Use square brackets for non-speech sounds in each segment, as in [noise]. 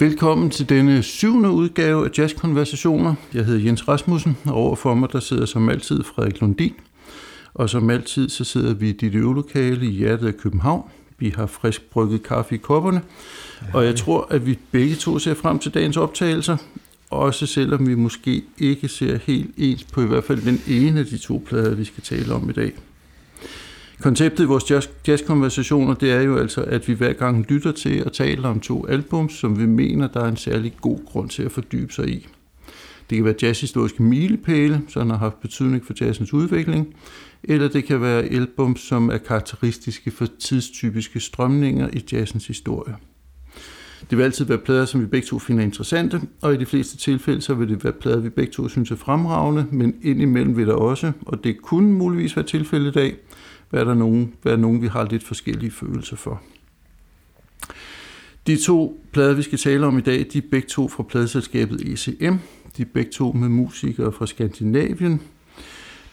Velkommen til denne syvende udgave af Jazzkonversationer. Jeg hedder Jens Rasmussen, og overfor mig der sidder som altid Frederik Lundin. Og som altid så sidder vi i dit øvelokale i hjertet af København. Vi har frisk brygget kaffe i kopperne, og jeg tror, at vi begge to ser frem til dagens optagelser. Også selvom vi måske ikke ser helt ens på i hvert fald den ene af de to plader, vi skal tale om i dag. Konceptet i vores jazz, jazzkonversationer, det er jo altså, at vi hver gang lytter til og taler om to albums, som vi mener, der er en særlig god grund til at fordybe sig i. Det kan være jazzhistoriske milepæle, som har haft betydning for jazzens udvikling, eller det kan være albums, som er karakteristiske for tidstypiske strømninger i jazzens historie. Det vil altid være plader, som vi begge to finder interessante, og i de fleste tilfælde så vil det være plader, vi begge to synes er fremragende, men indimellem vil der også, og det kunne muligvis være tilfældet i dag, være der nogen, være nogen, vi har lidt forskellige følelser for. De to plader, vi skal tale om i dag, de er begge to fra pladeselskabet ECM. De er begge to med musikere fra Skandinavien.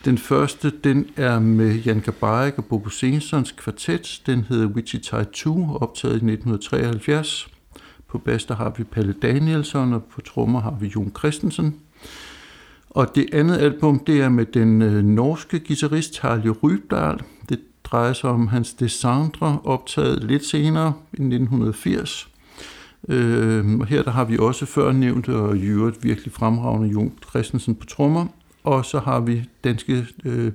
Den første, den er med Jan Gabarik og Bobo Sensons kvartet. Den hedder Wichita 2, optaget i 1973. På bas der har vi Palle Danielsson, og på trommer har vi Jon Christensen. Og det andet album, det er med den øh, norske guitarist Harley Rybdal. Drejer sig om hans Descendre, optaget lidt senere i 1980. Øh, og her der har vi også før nævnt og i øvrigt virkelig fremragende Jon Christensen på trommer. Og så har vi danske øh, øh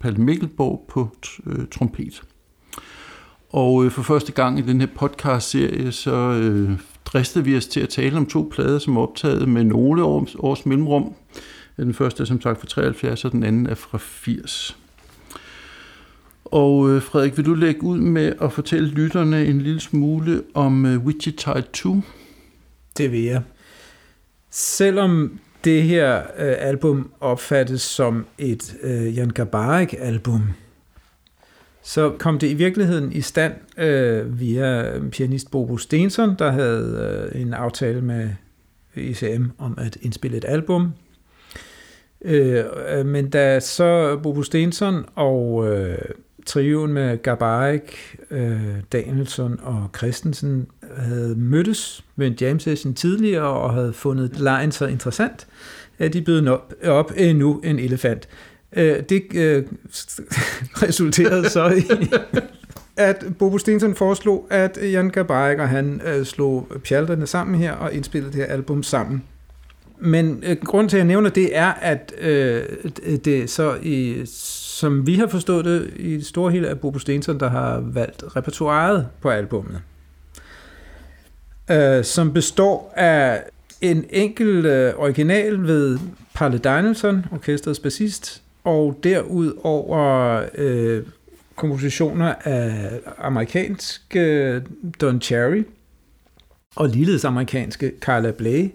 Palle Mikkelborg på øh, trompet. Og øh, for første gang i den her podcast-serie, så øh, dristede vi os til at tale om to plader, som er optaget med nogle års, års mellemrum. Den første er som sagt fra 73, og den anden er fra 80. Og øh, Frederik, vil du lægge ud med at fortælle lytterne en lille smule om øh, Wichita 2? Det vil jeg. Selvom det her øh, album opfattes som et øh, Jan Gabarik-album, så kom det i virkeligheden i stand øh, via pianist Bobo Stensson, der havde øh, en aftale med ECM om at indspille et album. Øh, øh men da så Bobo Stensson og øh, triven med Gabarik, øh, Danielson og Christensen havde mødtes ved en jam session tidligere og havde fundet lejen så interessant, at de bød op, op endnu en elefant. Øh, det øh, [laughs] resulterede så i, at Bobo Stensson foreslog, at Jan Gabarik og han øh, slog pjalterne sammen her og indspillede det her album sammen. Men øh, grunden til, at jeg nævner det, er, at øh, det så i, som vi har forstået det, i det store hele er Bobo Stenson, der har valgt repertoireet på albummet. Øh, som består af en enkelt øh, original ved Palle Danielson, orkestrets bassist, og derudover øh, kompositioner af amerikanske øh, Don Cherry, og ligeledes amerikanske Carla Bley,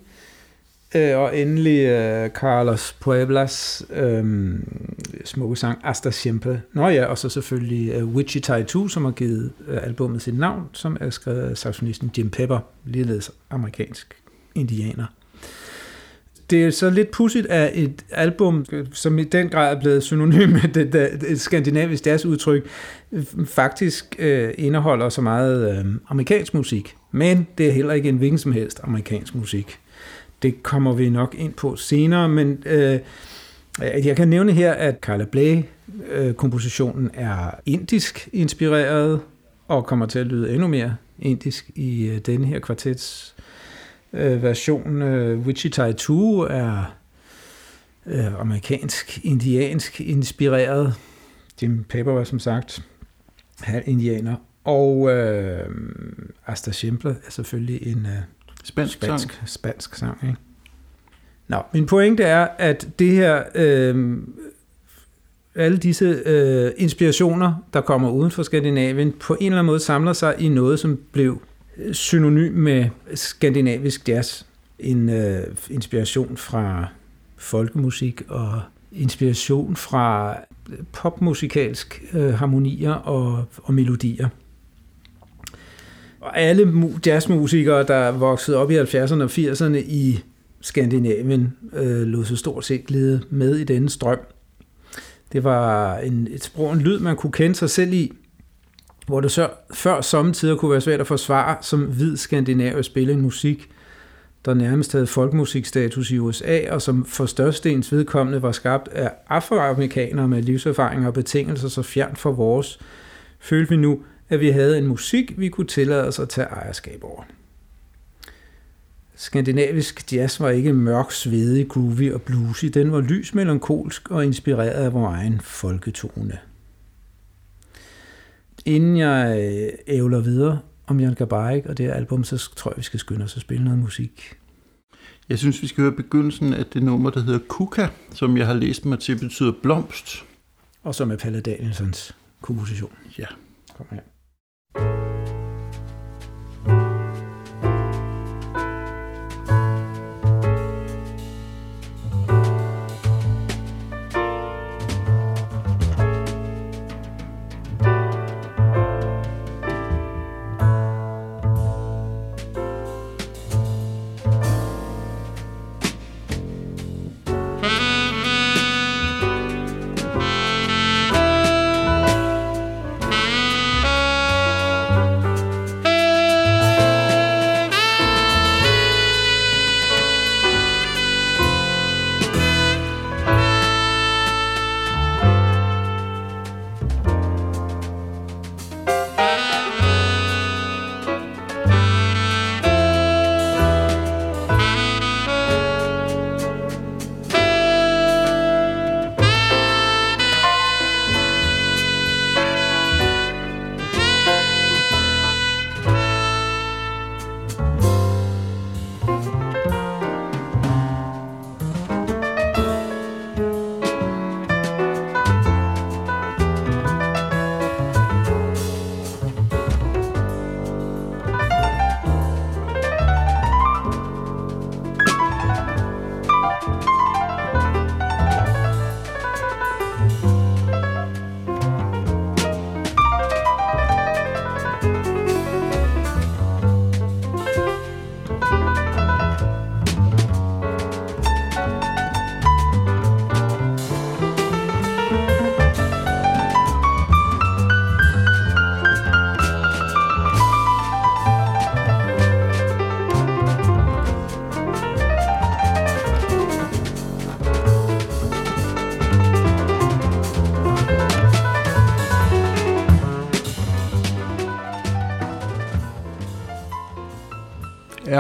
øh, og endelig øh, Carlos Pueblas øh, smukke sang Asta Siempre. Nå ja, og så selvfølgelig øh, Wichita 2, som har givet øh, albumet sit navn, som er skrevet af saxonisten Jim Pepper, ligeledes amerikansk indianer det er så lidt pudsigt af et album, som i den grad er blevet synonym med det, det, det skandinavisk udtryk, faktisk øh, indeholder så meget øh, amerikansk musik. Men det er heller ikke en hvilken som helst amerikansk musik. Det kommer vi nok ind på senere, men øh, jeg kan nævne her, at Carla Bley øh, kompositionen er indisk inspireret, og kommer til at lyde endnu mere indisk i øh, denne her kvartets øh, version. Øh, Wichita 2 er øh, amerikansk, indiansk inspireret. Jim Pepper var som sagt halv indianer. Og øh, Asta Schindler er selvfølgelig en øh, spansk, spansk, sang. spansk sang. Ikke? Nå, min pointe er, at det her, øh, alle disse øh, inspirationer, der kommer uden for Skandinavien, på en eller anden måde samler sig i noget, som blev øh, synonym med skandinavisk jazz. En øh, inspiration fra folkemusik og inspiration fra øh, popmusikalsk øh, harmonier og, og melodier. Og alle jazzmusikere, der voksede op i 70'erne og 80'erne i Skandinavien, øh, lod sig stort set glide med i denne strøm. Det var en, et sprog, en lyd, man kunne kende sig selv i, hvor det så før sommetider kunne være svært at forsvare som hvid skandinav at spille en musik, der nærmest havde folkmusikstatus i USA, og som for størstedens vedkommende var skabt af afroamerikanere med livserfaringer og betingelser så fjernt fra vores, følte vi nu, at vi havde en musik, vi kunne tillade os at tage ejerskab over. Skandinavisk jazz var ikke mørk, svedig, groovy og bluesy. Den var lys, melankolsk og inspireret af vores egen folketone. Inden jeg øh, ævler videre om Jan Gabarik og det her album, så tror jeg, vi skal skynde os at spille noget musik. Jeg synes, vi skal høre begyndelsen af det nummer, der hedder Kuka, som jeg har læst mig til betyder blomst. Og som er Palle Danielsons komposition. Ja. Kom her. Ja,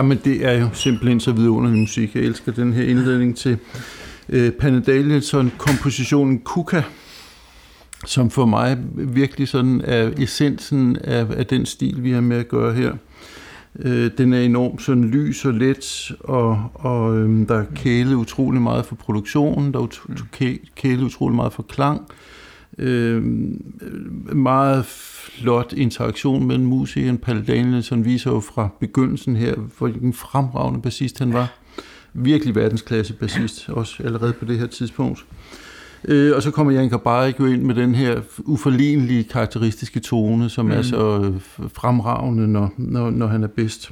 men det er jo simpelthen så vidunderlig musik. Jeg elsker den her indledning til øh, Panne Danielson-kompositionen Kuka, som for mig virkelig sådan er essensen af, af den stil, vi har med at gøre her. Øh, den er enormt sådan lys og let, og, og øh, der er kælet utrolig meget for produktionen, der er ut- kælet utrolig meget for klang. Øh, meget flot interaktion mellem musikeren. Palle Danielsen viser jo fra begyndelsen her, hvilken fremragende bassist han var. Virkelig verdensklasse bassist, også allerede på det her tidspunkt. Øh, og så kommer Jan Kabarik jo ind med den her uforlignelige karakteristiske tone, som mm. er så øh, fremragende, når, når, når han er bedst.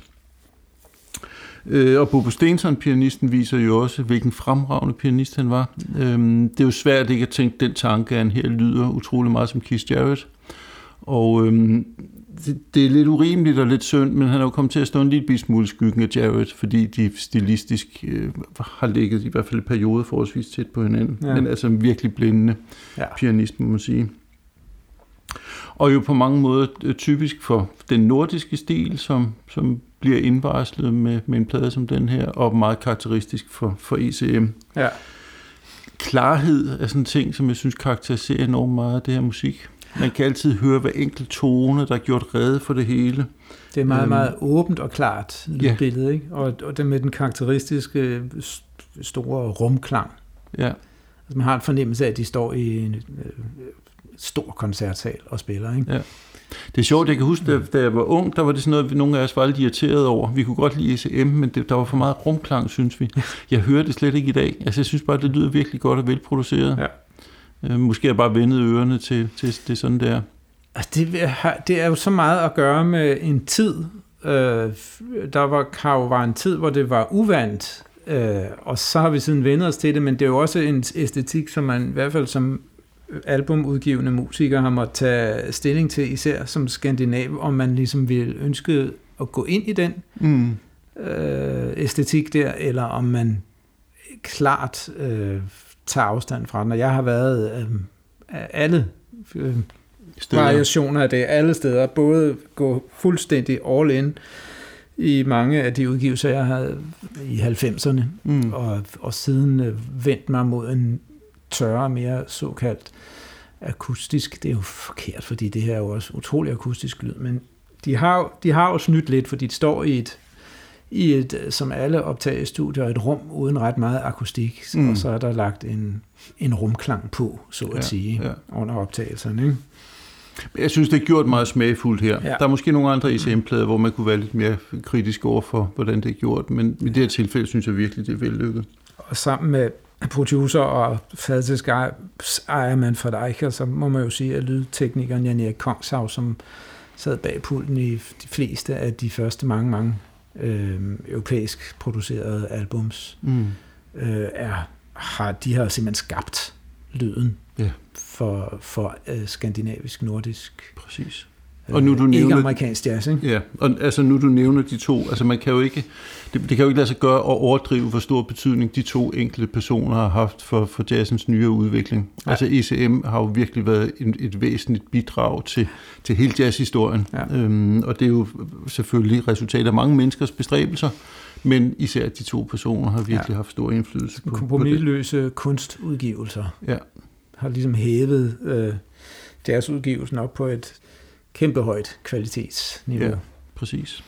Øh, og Bobo Stensson, pianisten, viser jo også, hvilken fremragende pianist han var. Øh, det er jo svært ikke at tænke den tanke, at han her lyder utrolig meget som Keith Jarrett. Og øhm, det, det er lidt urimeligt og lidt synd, men han er jo kommet til at stå en lille smule skyggen af Jarrett, fordi de stilistisk øh, har ligget i hvert fald i perioder forholdsvis tæt på hinanden. Ja. Men altså en virkelig blændende ja. pianist, må man sige. Og jo på mange måder øh, typisk for den nordiske stil, som, som bliver indvarslet med, med en plade som den her, og meget karakteristisk for, for ECM. Ja. Klarhed er sådan en ting, som jeg synes karakteriserer enormt meget af det her musik. Man kan altid høre hver enkelt tone, der er gjort redde for det hele. Det er meget, øhm, meget åbent og klart ja. billede, ikke? Og, og det med den karakteristiske store rumklang. Ja. Altså, man har en fornemmelse af, at de står i en øh, stor koncertsal og spiller, ikke? Ja. Det er sjovt, jeg kan huske, da, da jeg var ung, der var det sådan noget, nogle af os var lidt irriteret over. Vi kunne godt lide ECM, men det, der var for meget rumklang, synes vi. Jeg hører det slet ikke i dag. Altså, jeg synes bare, det lyder virkelig godt og velproduceret. Ja. Øh, måske har bare vendet ørerne til, til, til sådan der. Altså det, det er jo så meget at gøre med en tid. Øh, der var, har jo var en tid, hvor det var uvandt, øh, og så har vi siden vendt os til det, men det er jo også en æstetik, som man i hvert fald som albumudgivende musikere har måttet tage stilling til, især som skandinav, om man ligesom vil ønske at gå ind i den Mm. øh, æstetik der, eller om man klart øh, tager afstand fra den. Og jeg har været øh, alle øh, Steder. variationer af det, alle steder, både gå fuldstændig all in i mange af de udgivelser, jeg havde i 90'erne, Mm. og, og siden øh, vendt mig mod en tørre, mere såkaldt akustisk. Det er jo forkert, fordi det her er jo også utrolig akustisk lyd, men de har, de har jo snydt lidt, fordi de står i et, i et, øh, som alle optagestudier, et rum uden ret meget akustik, Mm. og så er der lagt en, en rumklang på, så at Ja, sige, ja. under optagelserne. Ikke? Jeg synes, det er gjort meget smagfuldt her. Ja. Der er måske nogle andre ECM-plader, hvor man kunne være lidt mere kritisk over for, hvordan det er gjort, men i det her tilfælde synes jeg virkelig, det er vellykket. Og sammen med producer og fadtisk ejermand for Eicher, så må man jo sige, at lydteknikeren Jan Erik Kongshav, som sad bag pulten i de fleste af de første mange, mange øh, europæisk producerede albums, Mm. øh, er, har, de har simpelthen skabt lyden Ja. for, for øh, skandinavisk, nordisk, Præcis. Og nu du ikke nævner- amerikansk jazz, ikke? Ja, og altså nu du nævner de to, altså man kan jo ikke, det, det kan jo ikke lade sig gøre at overdrive, hvor stor betydning de to enkelte personer har haft for, for jazzens nyere udvikling. Ja. Altså ECM har jo virkelig været en, et væsentligt bidrag til, til hele jazzhistorien. Ja. Øhm, og det er jo selvfølgelig resultat af mange menneskers bestræbelser, men især de to personer har virkelig Ja. haft stor indflydelse på, på. Kompromisløse kunstudgivelser. Ja. har ligesom hævet øh, deres udgivelsen op på et kæmpe højt kvalitetsniveau. Ja. Præcis.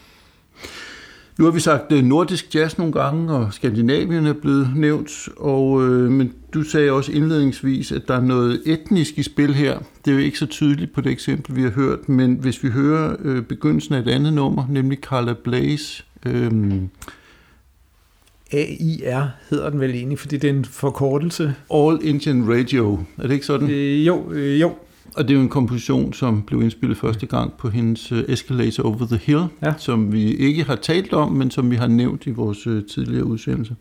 Nu har vi sagt øh, nordisk jazz nogle gange, og Skandinavien er blevet nævnt, og, øh, men du sagde også indledningsvis, at der er noget etnisk i spil her. Det er jo ikke så tydeligt på det eksempel, vi har hørt, men hvis vi hører øh, begyndelsen af et andet nummer, nemlig Carla Blaze, øh, AIR hedder den vel egentlig, fordi det er en forkortelse. All Indian Radio, er det ikke sådan? Øh, jo, øh, jo. Og det er jo en komposition, som blev indspillet første gang på hendes øh, Escalator Over the Hill, Ja. som vi ikke har talt om, men som vi har nævnt i vores øh, tidligere udsendelse.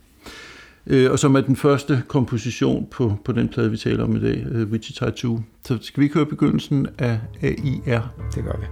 Øh, og som er den første komposition på, på den plade, vi taler om i dag, Wichita 2. Så skal vi ikke høre begyndelsen af AIR? Det gør vi.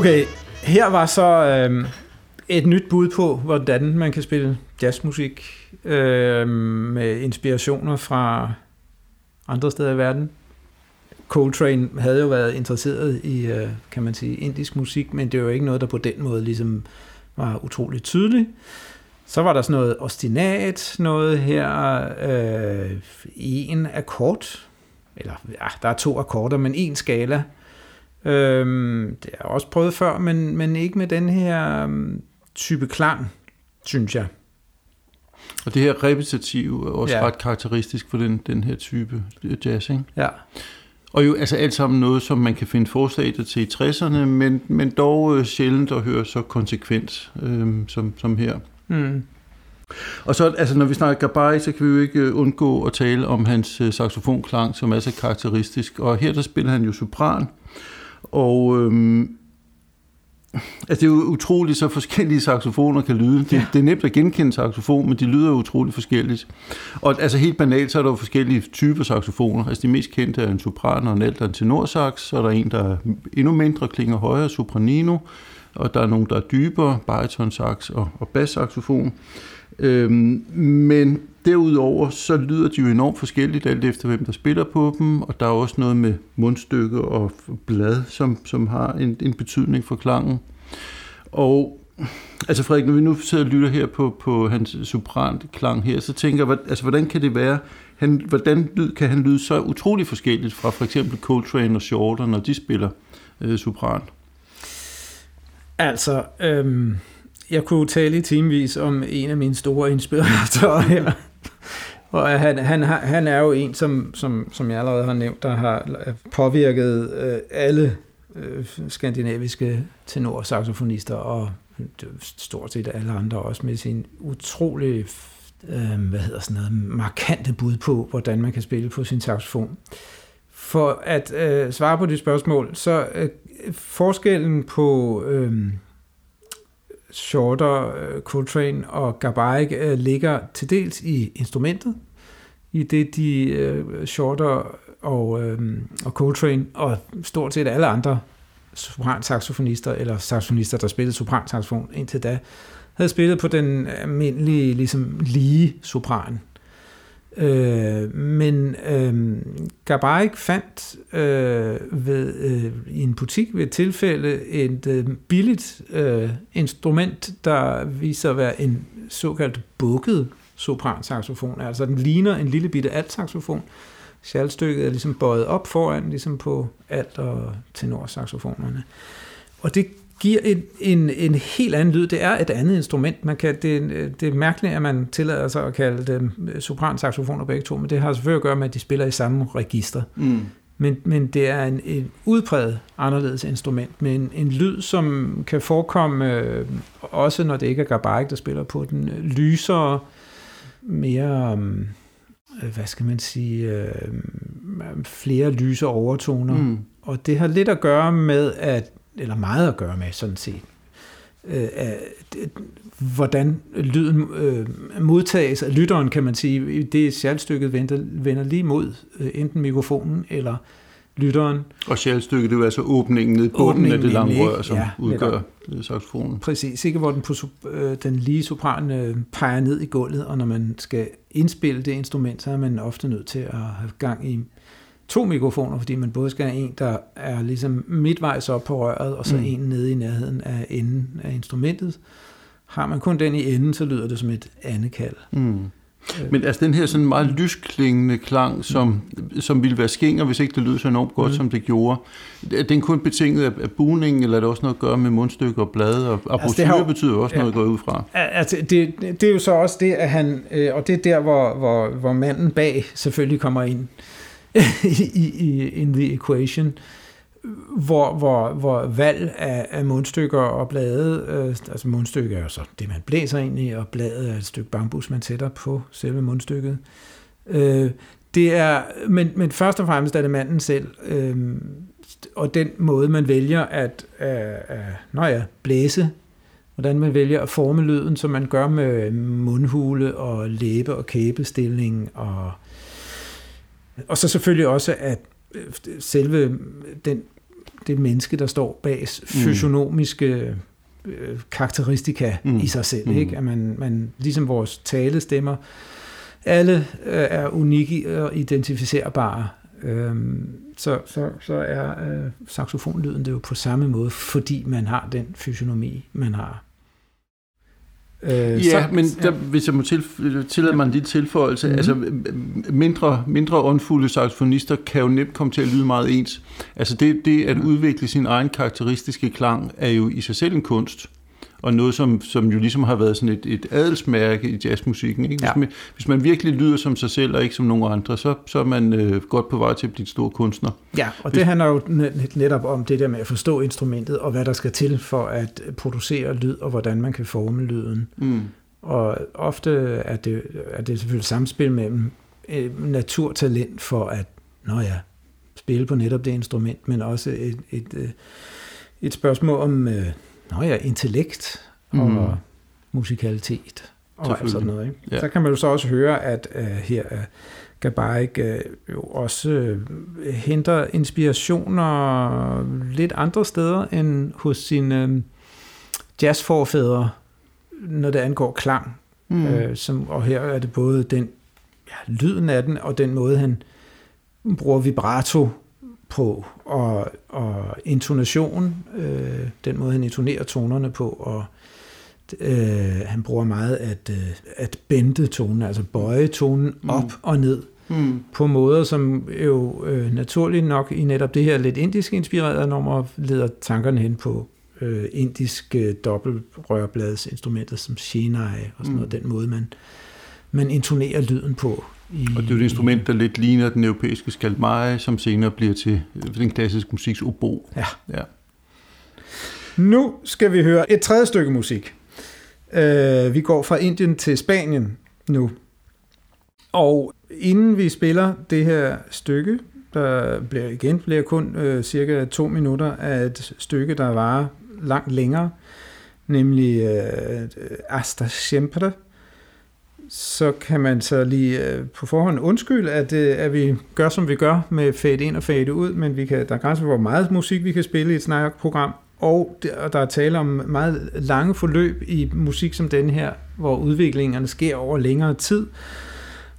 Okay, her var så øh, et nyt bud på, hvordan man kan spille jazzmusik øh, med inspirationer fra andre steder i verden. Coltrane havde jo været interesseret i, øh, kan man sige, indisk musik, men det var jo ikke noget, der på den måde ligesom var utroligt tydeligt. Så var der sådan noget ostinat, noget her, øh, en akkord, eller ja, der er to akkorder, men en skala. Øhm, det har jeg også prøvet før, men, men ikke med den her um, type klang, synes jeg. Og det her repetitive er også Ja. ret karakteristisk for den, den her type jazz, ikke? Ja. Og jo altså alt sammen noget, som man kan finde forslag til i 60'erne, men, men dog øh, sjældent at høre så konsekvent øh, som, som her. Mm. Og så, altså når vi snakker Gabay, så kan vi jo ikke øh, undgå at tale om hans øh, saxofonklang, som er så karakteristisk. Og her der spiller han jo sopran, og øhm, altså det er jo utroligt, så forskellige saxofoner kan lyde. Det, Ja. det er nemt at genkende saxofon, men de lyder utroligt forskelligt. Og altså helt banalt, så er der jo forskellige typer saxofoner. Altså de mest kendte er en sopran og en alt og en tenorsax. Så er der en, der er endnu mindre, klinger højere, sopranino. Og der er nogen, der er dybere, baritonsax og, og bassaxofon. Øhm, men derudover, så lyder de jo enormt forskelligt, alt efter hvem der spiller på dem, og der er også noget med mundstykke og blad, som, som har en, en betydning for klangen. Og altså Frederik, når vi nu sidder og lytter her på, på hans sopranklang her, så tænker jeg, hvad- altså, hvordan kan det være, han, hvordan lyd, kan han lyde så utrolig forskelligt fra for eksempel Coltrane og Shorter, når de spiller øh, sopran? Altså, øhm, jeg kunne tale i timevis om en af mine store inspiratorer her. [laughs] Og han, han, han er jo en, som, som, som jeg allerede har nævnt, der har påvirket øh, alle øh, skandinaviske tenorsaxofonister, og stort set alle andre også med sin utrolig øh, hvad hedder sådan noget, markante bud på, hvordan man kan spille på sin saxofon. For at øh, svare på de spørgsmål, så øh, forskellen på øh, Shorter, øh, Coltrane og Gabaik øh, ligger til dels i instrumentet, i det de øh, Shorter og, og Coltrane og stort set alle andre sopransaxofonister eller saxofonister, der spillede sopransaxofon indtil da, havde spillet på den almindelige, ligesom lige sopran. Øh, men øh, Gabarik fandt øh, ved, øh, i en butik ved et tilfælde et øh, billigt øh, instrument, der viser at være en såkaldt bukket sopransaxofon. Altså den ligner en lille bitte altsaxofon. Sjalstykket er ligesom bøjet op foran, ligesom på alt- og tenorsaxofonerne. Og det giver en, en, en helt anden lyd. Det er et andet instrument. Man kan, det, det er mærkeligt, at man tillader sig at kalde dem sopransaxofoner begge to, men det har selvfølgelig at gøre med, at de spiller i samme register. Mm. Men, men det er en, en udpræget anderledes instrument, med en, en lyd, som kan forekomme, øh, også når det ikke er Gabarik, der spiller på den, øh, lysere, mere, øh, hvad skal man sige, øh, flere lyse overtoner. Mm. Og det har lidt at gøre med, at, eller meget at gøre med sådan set, øh, hvordan lyden øh, modtages af lytteren, kan man sige. Det sjalstykket vender, vender lige mod øh, enten mikrofonen eller lytteren. Og sjalstykket, det er altså åbningen nede i bunden Åbningen af det lange rør, som Ja, udgør øh, saxofonen. Præcis, ikke hvor den, på, øh, den lige sopran øh, peger ned i gulvet, og når man skal indspille det instrument, så er man ofte nødt til at have gang i to mikrofoner, fordi man både skal have en, der er ligesom midtvejs op på røret, og så Mm. mm. en nede i nærheden af enden af instrumentet. Har man kun den i enden, så lyder det som et andet kald. Mm. Men altså den her sådan meget lysklingende klang, som, som ville være skinger, hvis ikke det lød så enormt godt, Mm. mm. som det gjorde, er den kun betinget af, af buningen, eller er det også noget at gøre med mundstykker og blade? Og Altså, altså, det har betyder også noget at gå ud fra. Altså, det, det er jo så også det, at han, øh, og det er der, hvor, hvor, hvor manden bag selvfølgelig kommer ind [laughs] i, i in the equation, hvor, hvor, hvor valg af, af mundstykker og blade, øh, altså mundstykke er jo så det, man blæser ind i, og bladet er et stykke bambus, man sætter på selve mundstykket. Øh, det er, men, men først og fremmest er det manden selv, øh, og den måde, man vælger at, øh, øh, når ja, blæse hvordan man vælger at forme lyden, som man gør med mundhule og læbe og kæbestilling og og så selvfølgelig også at øh, selve den det menneske der står bag fysionomiske øh, karakteristika Mm. mm. i sig selv, Mm. ikke? At man man ligesom vores talestemmer alle øh, er unikke og identificerbare. Øhm, så, så, så er øh, saxofonlyden det jo på samme måde, fordi man har den fysionomi, man har. Øh, ja, så, men der, ja. hvis jeg må til, tillade mig en lille tilføjelse, mm-hmm. altså mindre, mindre åndfulde saxofonister kan jo nemt komme til at lyde meget ens. Altså det, det at udvikle sin egen karakteristiske klang er jo i sig selv en kunst og noget, som, som jo ligesom har været sådan et, et adelsmærke i jazzmusikken. Ikke? Hvis, ja. man, hvis man virkelig lyder som sig selv og ikke som nogen andre, så, så er man øh, godt på vej til at blive en stor kunstner. Ja, og hvis, det handler jo netop om det der med at forstå instrumentet, og hvad der skal til for at producere lyd, og hvordan man kan forme lyden. Mm. Og ofte er det, er det selvfølgelig samspil mellem øh, naturtalent for at, nå ja, spille på netop det instrument, men også et, et, et, øh, et spørgsmål om... Øh, nå ja, intellekt og mm. musikalitet og alt sådan noget. Ikke? Ja. Så kan man jo så også høre, at uh, her uh, Gabarik uh, jo også uh, henter inspirationer lidt andre steder end hos sine uh, jazzforfædre, når det angår klang. Mm. Uh, som, og her er det både den ja, lyden af den, og den måde, han bruger vibrato på, og, og intonation, øh, den måde han intonerer tonerne på, og øh, han bruger meget at, øh, at bende tonen, altså bøje tonen mm. op mm. og ned, mm. på måder, som jo øh, naturligt nok i netop det her lidt indisk inspirerede nummer leder tankerne hen på øh, indiske dobbeltrørbladsinstrumenter som shenai og sådan mm. noget, den måde man, man intonerer lyden på i, og det er jo et instrument, der lidt ligner den europæiske skalmej, som senere bliver til den klassiske musiks obo. Ja. ja. Nu skal vi høre et tredje stykke musik. Uh, vi går fra Indien til Spanien nu. Og inden vi spiller det her stykke, der bliver igen bliver kun uh, cirka to minutter af et stykke, der varer langt længere, nemlig uh, Asta Siempre, så kan man så lige øh, på forhånd undskylde, at, øh, at vi gør, som vi gør med fade ind og fade ud, men vi kan, der er grænser for, hvor meget musik vi kan spille i et snakprogram, og der, der er tale om meget lange forløb i musik som den her, hvor udviklingerne sker over længere tid,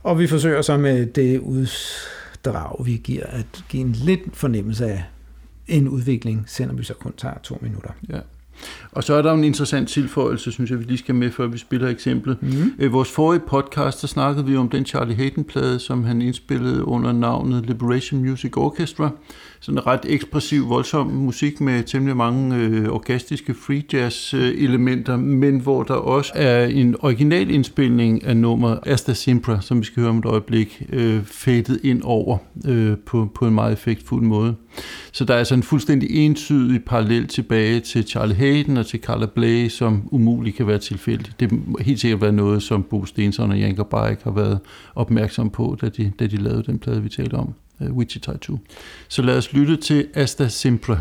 og vi forsøger så med det uddrag, vi giver, at give en lidt fornemmelse af en udvikling, selvom vi så kun tager to minutter. Ja. Og så er der en interessant tilføjelse, synes jeg, vi lige skal med, før vi spiller eksemplet. Mm. vores forrige podcast, der snakkede vi om den Charlie Hayden-plade, som han indspillede under navnet Liberation Music Orchestra. Sådan en ret ekspressiv, voldsom musik med temmelig mange øh, orkestriske free jazz øh, elementer, men hvor der også er en original indspilning af nummer Asta Simpra, som vi skal høre om et øjeblik, øh, fadet ind over øh, på, på en meget effektfuld måde. Så der er altså en fuldstændig entydig parallel tilbage til Charlie Hayden og til Carla Bley, som umuligt kan være tilfældigt. Det må helt sikkert være noget, som Bo Stenson og Janker Baik har været opmærksom på, da de, da de lavede den plade, vi talte om, Øh, Wichita 2. Så lad os lytte til Asta Simpra.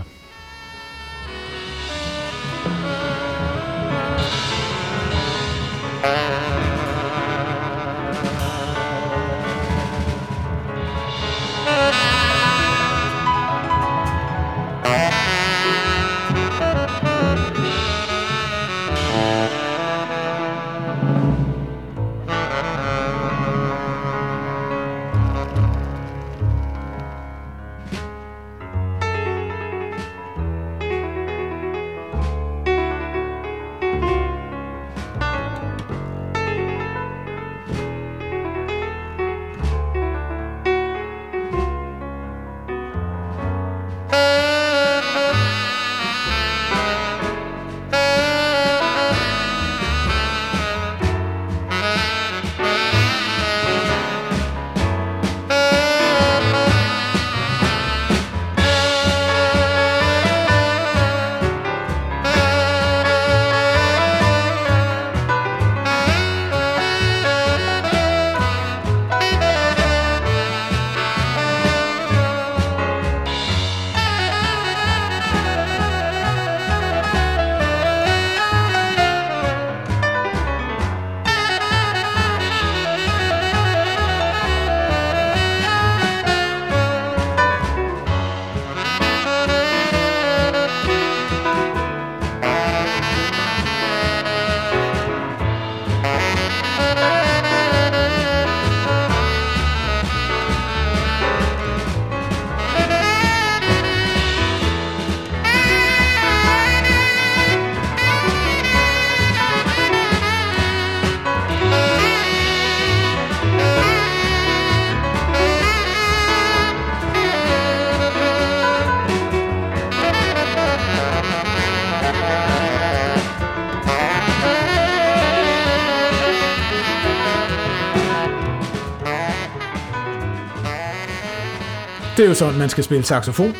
Det er jo sådan, man skal spille saxofon. Det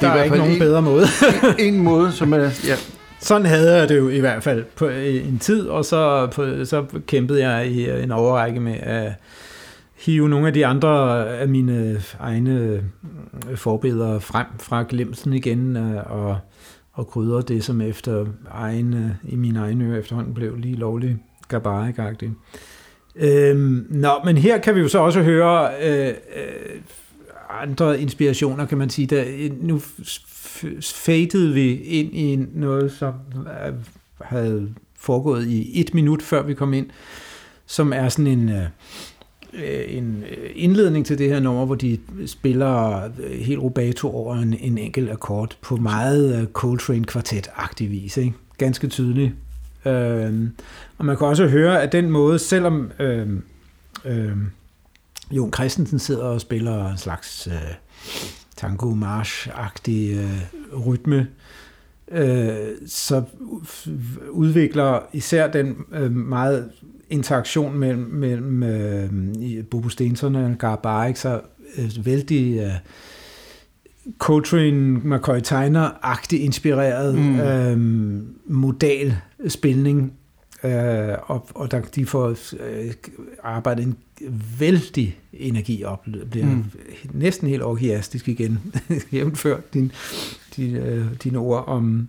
Der er, hvert ikke nogen en- bedre måde. [laughs] en måde, som er... Ja, Sådan havde jeg det jo i hvert fald på en tid, og så, på, så kæmpede jeg i en overrække med at hive nogle af de andre af mine egne øh, forbilleder frem fra glemselsen igen, øh, og, og krydre det, som efter egen, øh, i mine egne ører efterhånden blev lige lovligt gabarik Øhm, nå, men her kan vi jo så også høre øh, øh, andre inspirationer, kan man sige. Der, nu fadede vi ind i noget, som øh, havde foregået i et minut, før vi kom ind, som er sådan en, øh, øh en øh, indledning til det her nummer, hvor de spiller helt rubato over en, en enkelt akkord på meget Coltrane kvartet-agtig vis. Ikke? Ganske tydeligt. Øhm, og man kan også høre, at den måde, selvom øhm, øhm, Jon Christensen sidder og spiller en slags øh, tango march-agtig øh, rytme, øh, så udvikler især den øh, meget interaktion mellem, mellem øh, Bobo Stensson og Garbarik sig øh, vældig øh, Coltrane McCoy Tyner-agtigt inspireret mm. øh, modal spilning øh, og, og der, de får øh, arbejdet en vældig energi op, bliver Mm. næsten helt orgiastisk igen, [laughs] jævnfør din, din, øh, dine ord om,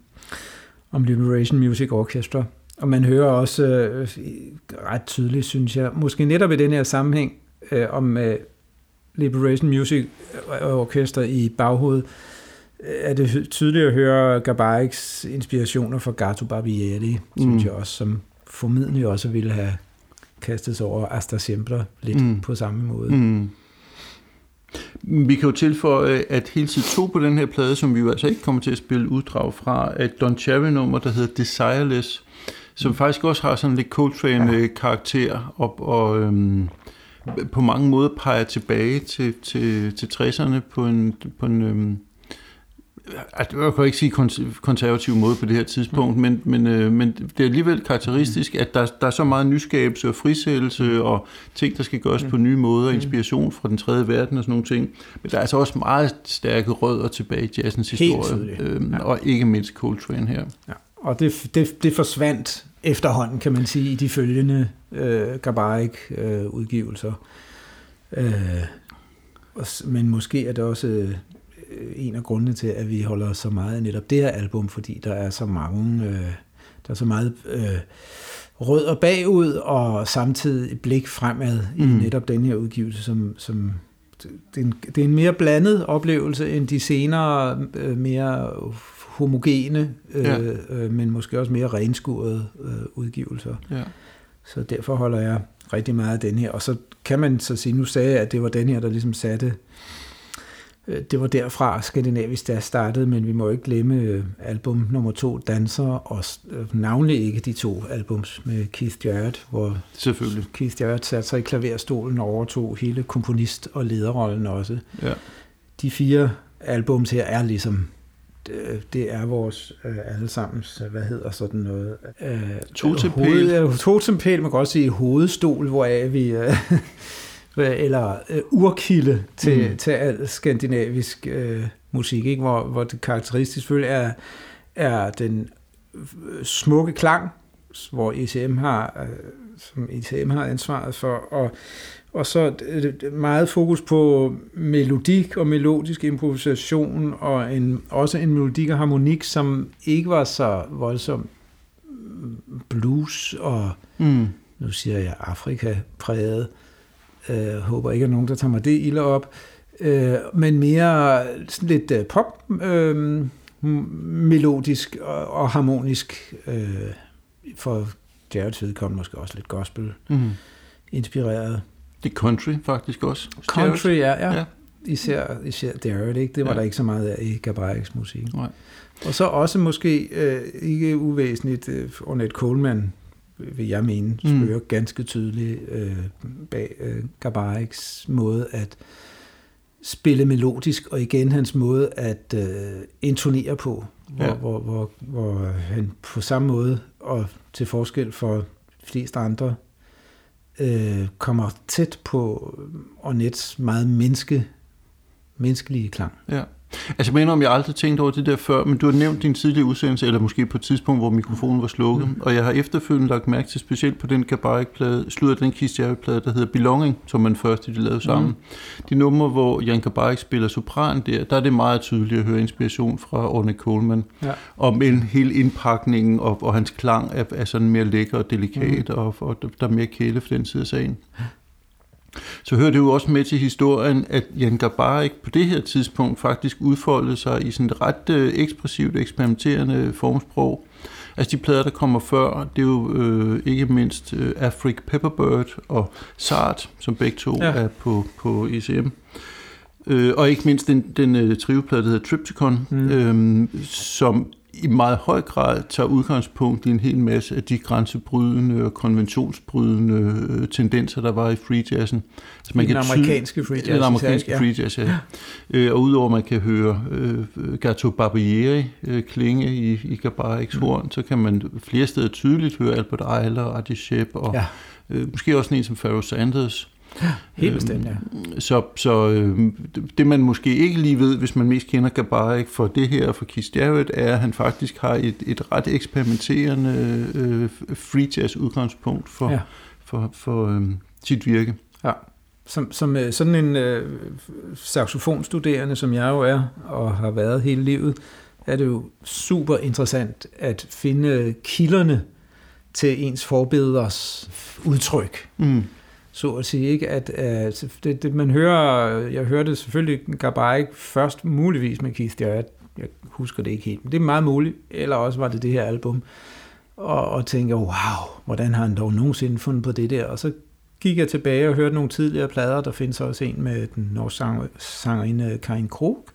om Liberation Music Orchestra. Og man hører også øh, ret tydeligt, synes jeg, måske netop i den her sammenhæng, øh, om øh, Liberation Music Orchestra i baghovedet, øh, er det tydeligt at høre Gabariks inspirationer fra Gato Barbieri, mm. synes jeg også, som formidlende også ville have kastet sig over Asta Siempre lidt Mm. på samme måde. Mm. Vi kan jo tilføje, at hele side 2 på den her plade, som vi jo altså ikke kommer til at spille uddrag fra, er et Don Cherry-nummer, der hedder Desireless, som faktisk også har sådan lidt Coltrane-karakter, og, og øhm, på mange måder peger tilbage til, til, til 60'erne på en, på en øhm, altså, jeg kan ikke sige kons- konservativ måde på det her tidspunkt, mm. men, men, øh, men det er alligevel karakteristisk, at der, der er så meget nyskabelse og frisættelse og ting, der skal gøres mm. på nye måder, inspiration fra den tredje verden og sådan nogle ting. Men der er altså også meget stærke rødder tilbage i jazzens historie, øhm, Ja. og ikke mindst Coltrane her. Ja. Og det, det, det forsvandt efterhånden, kan man sige, i de følgende øh, Gabarik-udgivelser. Øh, s- men måske er det også øh, en af grundene til, at vi holder så meget af netop det her album, fordi der er så mange, øh, der er så meget øh, rødder bagud, og samtidig et blik fremad mm. i netop den her udgivelse, som, som det er, en, det er en mere blandet oplevelse end de senere øh, mere homogene, øh, Ja. øh, men måske også mere renskurede øh, udgivelser. Ja. Så derfor holder jeg rigtig meget af den her. Og så kan man så sige, nu sagde jeg, at det var den her, der ligesom satte, øh, det var derfra skandinavisk, der startede, men vi må ikke glemme øh, album nummer to, Danser, og øh, navnlig ikke de to albums med Keith Jarrett, hvor Selvfølgelig. Keith Jarrett satte sig i klaverstolen og overtog hele komponist- og lederrollen også. Ja. De fire albums her er ligesom, det, er vores øh, allesammens, øh, hvad hedder sådan noget? Øh, Totempæl. hoved- øh, Totempæl, man kan også sige hovedstol, hvor er vi... Øh, eller øh, urkilde til, Mm. mm. til al skandinavisk øh, musik, ikke? Hvor, hvor det karakteristisk selvfølgelig er, er den øh, smukke klang, hvor ECM har, øh, som ECM har ansvaret for, og, og så det- meget fokus på melodik og melodisk improvisation, og en, også en melodik og harmonik, som ikke var så voldsom blues og Mm. nu siger jeg Afrika præget. Øh, håber ikke, at nogen, der tager mig det ilde op. Øh, men mere sådan lidt øh, pop, øh, melodisk og, og harmonisk. Øh, for Jareds vedkommende måske også lidt gospel Mm. inspireret. Det er country faktisk også. Country, ja, ja. Ja. ja. Især, især Jared, ikke? Det var Ja. ja. der ikke så meget af i Gabriels musik. Nej. Og så også måske øh, ikke uvæsentligt øh, Ornette Coleman, vil jeg mene, Mm. spørger ganske tydeligt øh, bag øh, Gabariks måde at spille melodisk, og igen hans måde at øh, intonere på, hvor, Ja. hvor, hvor, hvor han på samme måde, og til forskel for de fleste andre, øh, kommer tæt på Ornettes meget menneske menneskelige klang. Ja. Altså, jeg mener, om jeg aldrig tænkt over det der før, men du har nævnt din tidlige udsendelse, eller måske på et tidspunkt, hvor mikrofonen var slukket, mm. og jeg har efterfølgende lagt mærke til specielt på den Gabarik-plade, slutter den Keith plade der hedder Belonging, som man første de lavede sammen. Mm. De numre, hvor Jan Gabarik spiller sopran der, der er det meget tydeligt at høre inspiration fra Orne Coleman, ja. om en hele indpakningen, og, og hans klang er, er sådan mere lækker og delikat, mm. og, og der er mere kæle for den side af sagen så hører det jo også med til historien, at Jan Gabarik på det her tidspunkt faktisk udfoldede sig i sådan et ret øh, ekspressivt, eksperimenterende formsprog. Altså de plader, der kommer før, det er jo øh, ikke mindst øh, Afric Pepperbird og Sart, som begge to ja. er på, på ECM. Øh, og ikke mindst den, den øh, triveplade, der hedder Triptychon, mm. øh, som i meget høj grad tager udgangspunkt i en hel masse af de grænsebrydende og konventionsbrydende øh, tendenser, der var i free jazzen. Så man den kan amerikanske free jazz. Den amerikanske ja. free jazz, ja. ja. Øh, og udover at man kan høre øh, Gato Barbieri øh, klinge i, i Gabariks mm. horn, så kan man flere steder tydeligt høre Albert Eiler, Adi Shep og ja. øh, måske også en som Pharoah Sanders. Helt bestemt, ja. Øhm, så, så øh, det man måske ikke lige ved, hvis man mest kender Gabarik for det her, for Keith Jarrett, er, at han faktisk har et, et ret eksperimenterende øh, free jazz udgangspunkt for, ja. for, for øh, sit virke. Ja. Som, som øh, sådan en øh, saxofonstuderende, som jeg jo er, og har været hele livet, er det jo super interessant at finde kilderne til ens forbeders udtryk. Mm så at sige. Ikke? At, uh, det, det, man hører, jeg hørte selvfølgelig Gabay først muligvis med Keith Jarrett, jeg husker det ikke helt, men det er meget muligt, eller også var det det her album, og, og tænker, wow, hvordan har han dog nogensinde fundet på det der, og så gik jeg tilbage og hørte nogle tidligere plader, der findes også en med den norske sangerinde Karin Krog,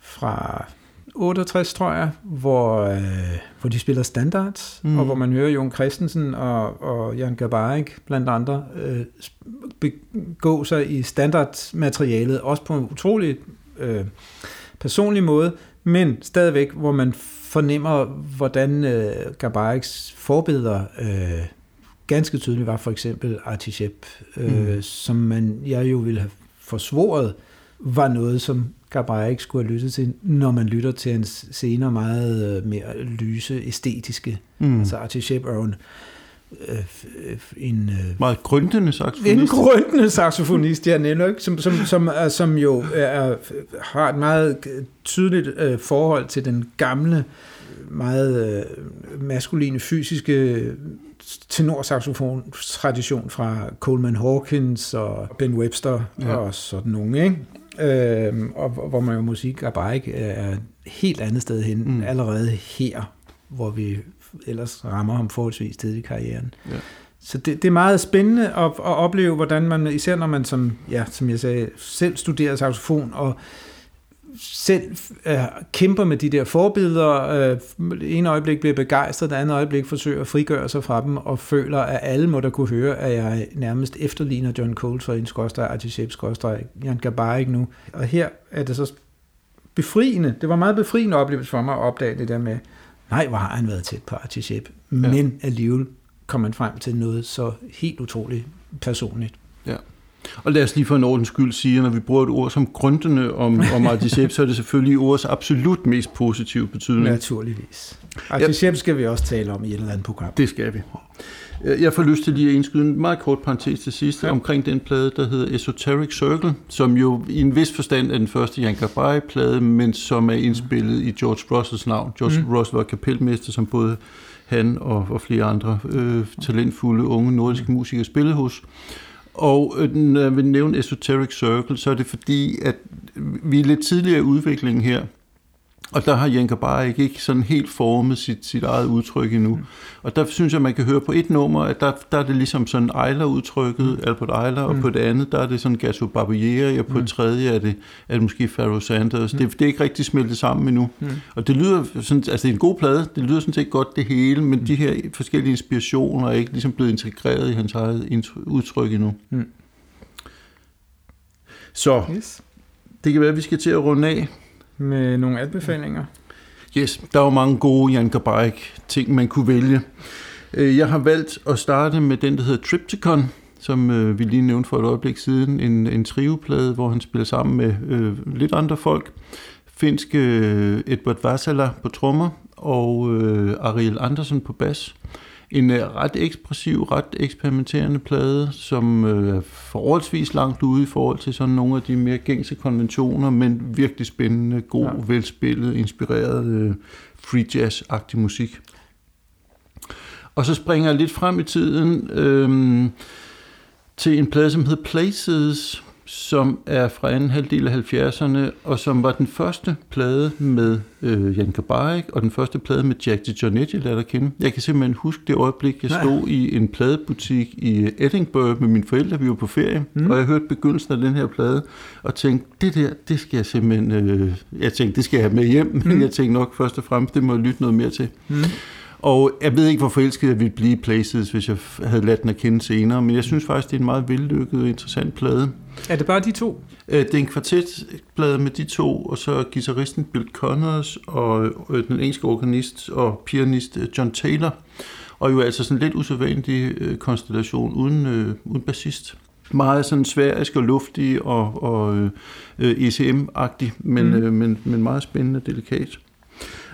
fra 68, tror jeg, hvor, øh, hvor de spiller standards, mm. og hvor man hører Jon Christensen og, og Jan Gabarik blandt andre øh, begå sig i standardmaterialet, også på en utrolig øh, personlig måde, men stadigvæk, hvor man fornemmer, hvordan øh, Gabariks forbilleder øh, ganske tydeligt var for eksempel Artichep, øh, mm. som man jeg jo ville have forsvoret, var noget, som Gabriel ikke skulle have lyttet til, når man lytter til hans senere meget øh, mere lyse, æstetiske, mm. altså Artie Shep er en, øh, en øh, meget grøntende saxofonist. En grøntende saxofonist, ja, netop, som, som, som, er, som jo er, har et meget tydeligt øh, forhold til den gamle, meget øh, maskuline, fysiske tenorsaxofon-tradition fra Coleman Hawkins og Ben Webster ja. og sådan nogle, ikke? Øh, og hvor man jo musik og bare ikke er helt andet sted hen mm. allerede her, hvor vi ellers rammer ham forholdsvis tidligt i karrieren. Ja. Så det, det er meget spændende at, at opleve, hvordan man, især når man som, ja, som jeg sagde, selv studerer saxofon og selv øh, kæmper med de der forbilleder. Øh, en øjeblik bliver begejstret, det andet øjeblik forsøger at frigøre sig fra dem, og føler, at alle må da kunne høre, at jeg nærmest efterligner John Coltrane, skorstræk, Artichep, skorstræk, Jan Gabarik nu. Og her er det så befriende. Det var meget befriende oplevelse for mig at opdage det der med, nej, hvor har han været tæt på Artichep, men ja. alligevel kom man frem til noget så helt utroligt personligt. Ja. Og lad os lige for en ordens skyld sige, at når vi bruger et ord som grundende om, om [laughs] Artisep, så er det selvfølgelig ordets absolut mest positive betydning. Naturligvis. Artisep skal vi også tale om i et eller andet program. Det skal vi. Jeg får lyst til lige at indskyde en meget kort parentes til sidst ja. omkring den plade, der hedder Esoteric Circle, som jo i en vis forstand er den første Jan Gabai-plade, men som er indspillet i George Russells navn. George mm. Russell var kapelmester, som både han og, og flere andre øh, talentfulde unge nordiske musikere spillede hos. Og øh, når jeg vil nævne Esoteric Circle, så er det fordi, at vi er lidt tidligere i udviklingen her, og der har Jenker bare ikke, ikke sådan helt formet sit, sit eget udtryk endnu. Mm. Og der synes jeg, man kan høre på et nummer, at der, der er det ligesom sådan Eiler-udtrykket, mm. Albert Eiler, og mm. på det andet, der er det sådan Gasso Barbieri, og på mm. det tredje er det, er det måske Pharoah Sanders. Mm. Det, det er ikke rigtig smeltet sammen endnu. Mm. Og det lyder sådan, altså det er en god plade, det lyder sådan set godt det hele, men mm. de her forskellige inspirationer er ikke ligesom blevet integreret i hans eget udtryk endnu. Mm. Så yes. det kan være, at vi skal til at runde af med nogle anbefalinger. Yes, der er jo mange gode Jan Gabarik ting, man kunne vælge. Øh, jeg har valgt at starte med den, der hedder Tripticon, som øh, vi lige nævnte for et øjeblik siden, en, en trioplade, hvor han spiller sammen med øh, lidt andre folk. Finske øh, Edward Vasala på trommer og øh, Ariel Andersen på bas. En øh, ret ekspressiv, ret eksperimenterende plade, som øh, er forholdsvis langt ude i forhold til sådan nogle af de mere gængse konventioner, men virkelig spændende, god, ja. velspillet, inspireret øh, free jazz-agtig musik. Og så springer jeg lidt frem i tiden øh, til en plade, som hedder Places, som er fra anden halvdel af 70'erne, og som var den første plade med øh, Jan Kabarik, og den første plade med Jack jeg lærte at kende. Jeg kan simpelthen huske det øjeblik, jeg stod i en pladebutik i Edinburgh med mine forældre, vi var på ferie, mm. og jeg hørte begyndelsen af den her plade, og tænkte, det der, det skal jeg simpelthen, øh, jeg tænkte, det skal jeg have med hjem, mm. men [laughs] jeg tænkte nok først og fremmest, det må jeg lytte noget mere til. Mm. Og jeg ved ikke, hvor forelsket jeg ville blive Places, hvis jeg havde ladt den at kende senere, men jeg synes faktisk, det er en meget vellykket og interessant plade. Er det bare de to? Øh, det er en kvartetplade med de to, og så guitaristen Bill Connors og øh, den engelske organist og pianist øh, John Taylor. Og jo altså sådan en lidt usædvanlig konstellation uden, uden bassist meget sådan sværisk og luftig og, og øh, ECM-agtig, men, mm. øh, men, men meget spændende og delikat.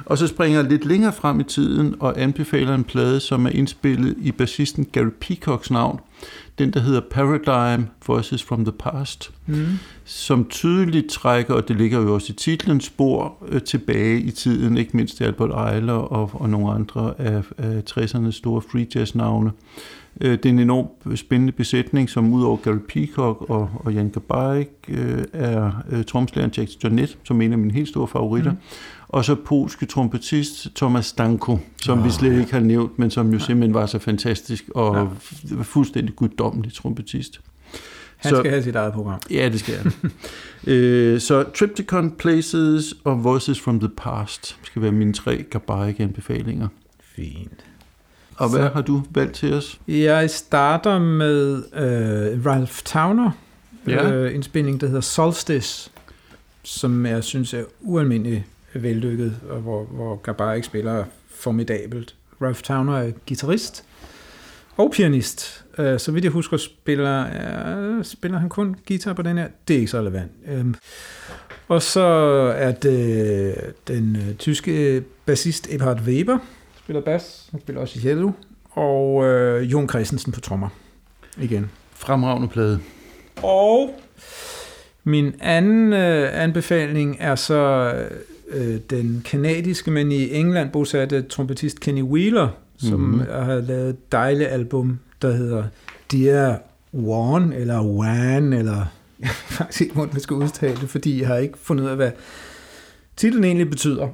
Og så springer jeg lidt længere frem i tiden og anbefaler en plade, som er indspillet i bassisten Gary Peacocks navn. Den, der hedder Paradigm Voices from the Past, mm. som tydeligt trækker, og det ligger jo også i titlen, spor øh, tilbage i tiden, ikke mindst Albert Eiler og, og nogle andre af, af 60'ernes store free jazz navne. Øh, det er en enormt spændende besætning, som udover Gary Peacock og, og Jan Gabarik øh, er øh, tromslæren Jack Jonnet, som er en af mine helt store favoritter. Mm og så polske trompetist Thomas Stanko, som oh, vi slet ikke har nævnt, men som jo simpelthen var så fantastisk og ja. fuldstændig guddommelig trompetist. Han så, skal have sit eget program. Ja, det skal han. [laughs] øh, så Triptychon Places og Voices from the Past skal være mine tre Gabarik-anbefalinger. Fint. Og hvad så, har du valgt til os? Jeg starter med øh, Ralph Towner, ja. øh, indspilning, der hedder Solstice, som jeg synes er ualmindelig vellykket, og hvor, hvor Gabarik spiller formidabelt. Ralph Towner er guitarist og pianist. Uh, så vidt jeg husker, spiller, uh, spiller han kun guitar på den her. Det er ikke så relevant. Um, og så er det den uh, tyske bassist Ebhard Weber, spiller bas, han spiller også i cello, og uh, Jon Christensen på trommer. Igen. Fremragende plade. Og min anden uh, anbefaling er så øh, den kanadiske, men i England bosatte trompetist Kenny Wheeler, som mm-hmm. har lavet et dejligt album, der hedder Dear One, eller Wan, eller [laughs] jeg ved faktisk ikke, hvordan man skal udtale det, fordi jeg har ikke fundet ud af, hvad titlen egentlig betyder.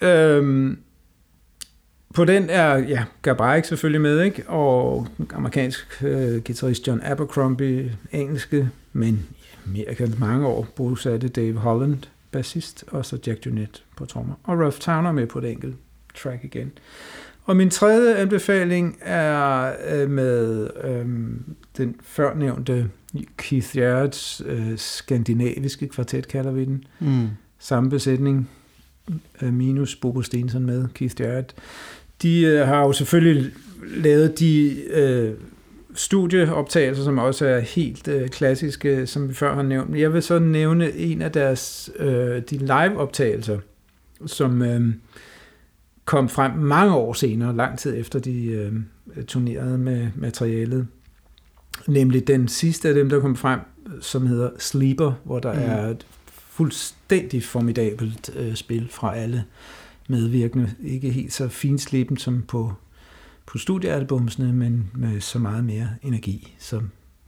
Øhm, på den er ja, Gabarik selvfølgelig med, ikke? og amerikansk øh, guitarist John Abercrombie, engelske, men Amerika mange år bosatte Dave Holland, bassist, og så Jack Junet på trommer. Og Ralph Towner med på et enkelt track igen. Og min tredje anbefaling er øh, med øh, den førnævnte Keith Jarrett's øh, skandinaviske kvartet, kalder vi den. Mm. Samme besætning, øh, minus Bobo Stenson med Keith Jarrett. De øh, har jo selvfølgelig lavet de øh, studieoptagelser, som også er helt øh, klassiske, som vi før har nævnt. Jeg vil så nævne en af deres øh, de live-optagelser, som øh, kom frem mange år senere, lang tid efter de øh, turnerede med materialet. Nemlig den sidste af dem, der kom frem, som hedder Sleeper, hvor der mm. er et fuldstændig formidabelt øh, spil fra alle medvirkende. Ikke helt så finslæbent som på på studiealbumsene, men med så meget mere energi. Så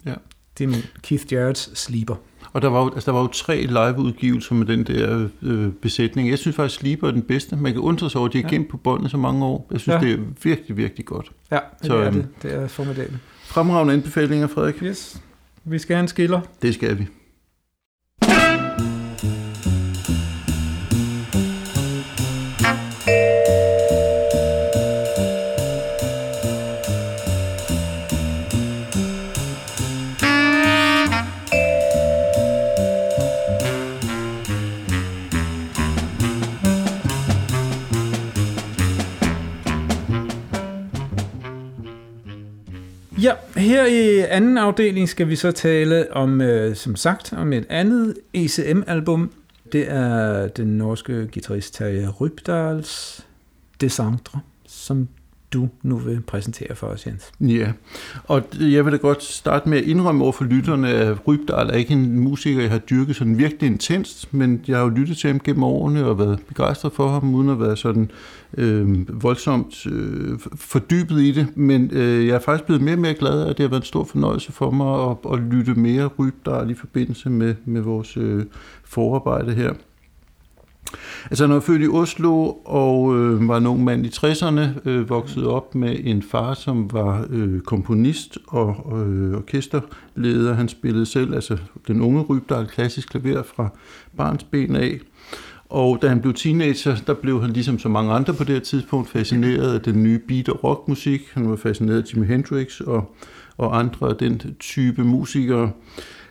ja. det er min Keith Jarrett's Sleeper. Og der var jo, altså der var jo tre liveudgivelser med den der øh, besætning. Jeg synes faktisk, Sleeper er den bedste. Man kan undre sig over, at de har ja. gemt på båndet så mange år. Jeg synes, ja. det er virkelig, virkelig godt. Ja, det så, er øhm, det. Det er formidabelt. Fremragende anbefalinger, Frederik. Yes. Vi skal have en skiller. Det skal vi. Her i anden afdeling skal vi så tale om, øh, som sagt, om et andet ECM-album. Det er den norske guitarist Terje Rybdals Desantre, som du nu vil præsentere for os, Jens. Ja, og jeg vil da godt starte med at indrømme over for lytterne, at Rybdal er ikke en musiker, jeg har dyrket sådan virkelig intenst, men jeg har jo lyttet til ham gennem årene og været begejstret for ham, uden at være sådan øh, øh, voldsomt øh, fordybet i det. Men øh, jeg er faktisk blevet mere og mere glad, at det har været en stor fornøjelse for mig at, at lytte mere Rybdal i forbindelse med, med vores øh, forarbejde her. Altså han var født i Oslo og øh, var en ung mand i 60'erne, øh, voksede op med en far, som var øh, komponist og øh, orkesterleder. Han spillede selv, altså den unge Rybdal, klassisk klaver fra barns ben af. Og da han blev teenager, der blev han ligesom så mange andre på det her tidspunkt fascineret af den nye beat- og rockmusik. Han var fascineret af Jimi Hendrix og, og andre af den type musikere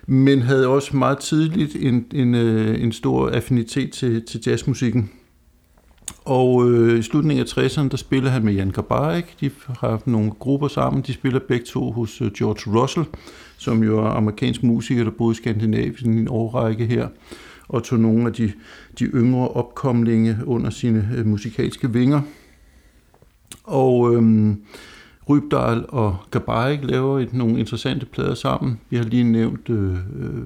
men havde også meget tidligt en, en, øh, en stor affinitet til, til jazzmusikken. Og øh, i slutningen af 60'erne, der spiller han med Jan Garbarek. De har haft nogle grupper sammen. De spiller begge to hos øh, George Russell, som jo er amerikansk musiker, der boede i Skandinavien i en årrække her, og tog nogle af de, de yngre opkomlinge under sine øh, musikalske vinger. Og øh, Rybdal og Gabarik laver et, nogle interessante plader sammen. Vi har lige nævnt øh, øh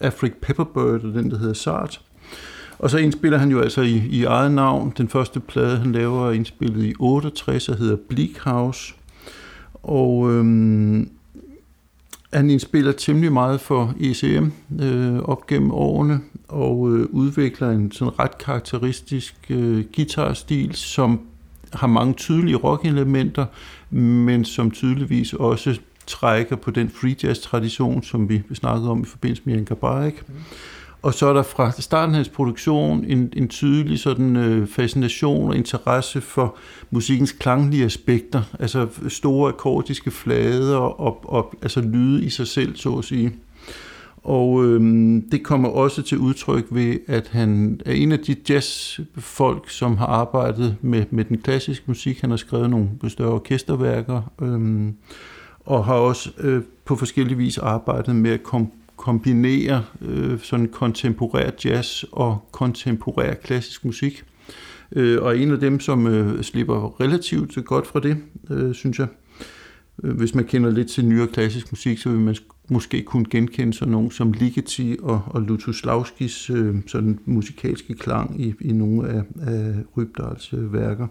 Afrik Pepperbird og den, der hedder Sart. Og så indspiller han jo altså i, i eget navn. Den første plade, han laver, er indspillet i 68 og hedder Bleak House. Og øhm, han indspiller temmelig meget for ECM øh, op gennem årene og øh, udvikler en sådan ret karakteristisk øh, guitarstil, som har mange tydelige rockelementer, men som tydeligvis også trækker på den free jazz tradition, som vi snakkede om i forbindelse med Jan Gabarik. Mm. Og så er der fra starten af hans produktion en, en tydelig sådan, øh, fascination og interesse for musikkens klanglige aspekter, altså store akkordiske flader og, og altså lyde i sig selv, så at sige. Og øhm, det kommer også til udtryk ved, at han er en af de jazzfolk, som har arbejdet med, med den klassiske musik. Han har skrevet nogle større orkesterværker, øhm, og har også øh, på forskellige vis arbejdet med at kom, kombinere øh, sådan kontemporær jazz og kontemporær klassisk musik. Øh, og en af dem, som øh, slipper relativt godt fra det, øh, synes jeg. Øh, hvis man kender lidt til nyere klassisk musik, så vil man måske kunne genkende sådan nogen som Ligeti og, og Lutoslawskis øh, sådan musikalske klang i, i nogle af, af Rybdals øh, værker.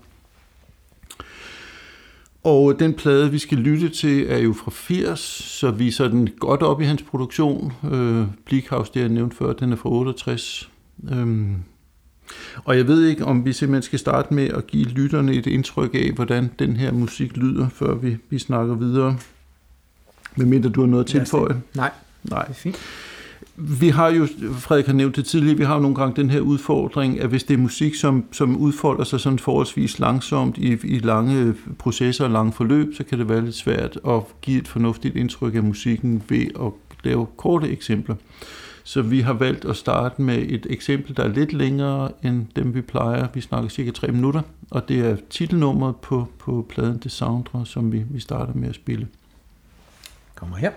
Og den plade, vi skal lytte til, er jo fra 80, så vi er sådan godt op i hans produktion. Øh, Bleakhouse, det jeg nævnte før, den er fra 68. Øhm, og jeg ved ikke, om vi simpelthen skal starte med at give lytterne et indtryk af, hvordan den her musik lyder, før vi, vi snakker videre. Medmindre du har noget at tilføje. Nej, Nej. det er fint. Vi har jo, Frederik har nævnt det tidligere, vi har jo nogle gange den her udfordring, at hvis det er musik, som, som udfolder sig sådan forholdsvis langsomt i, i lange processer og lange forløb, så kan det være lidt svært at give et fornuftigt indtryk af musikken ved at lave korte eksempler. Så vi har valgt at starte med et eksempel, der er lidt længere end dem, vi plejer. Vi snakker cirka tre minutter, og det er titelnummeret på, på pladen The Soundra, som vi, vi starter med at spille. Kommer her.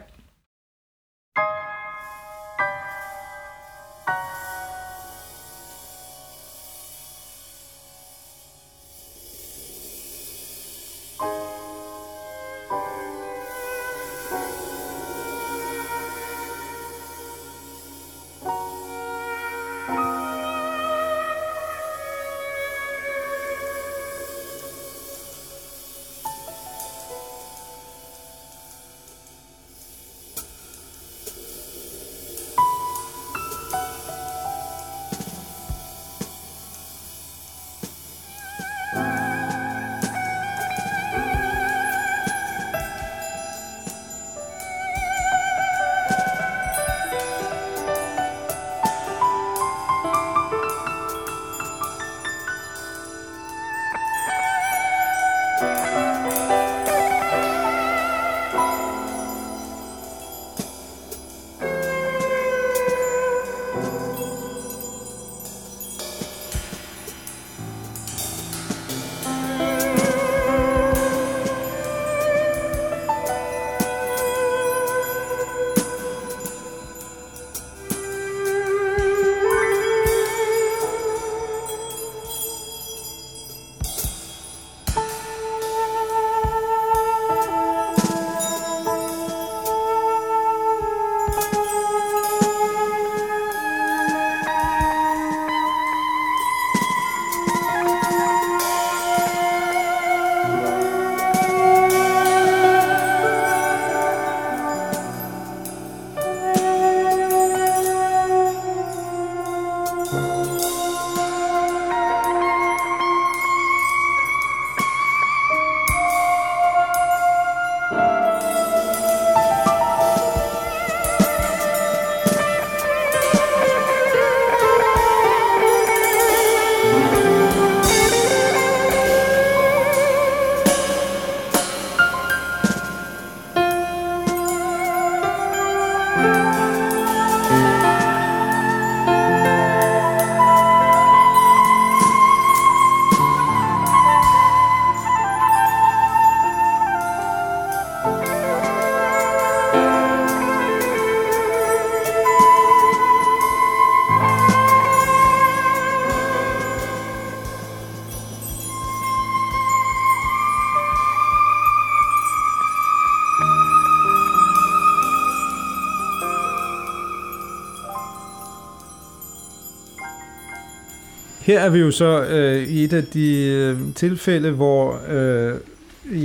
Her er vi jo så øh, i et af de øh, tilfælde, hvor øh,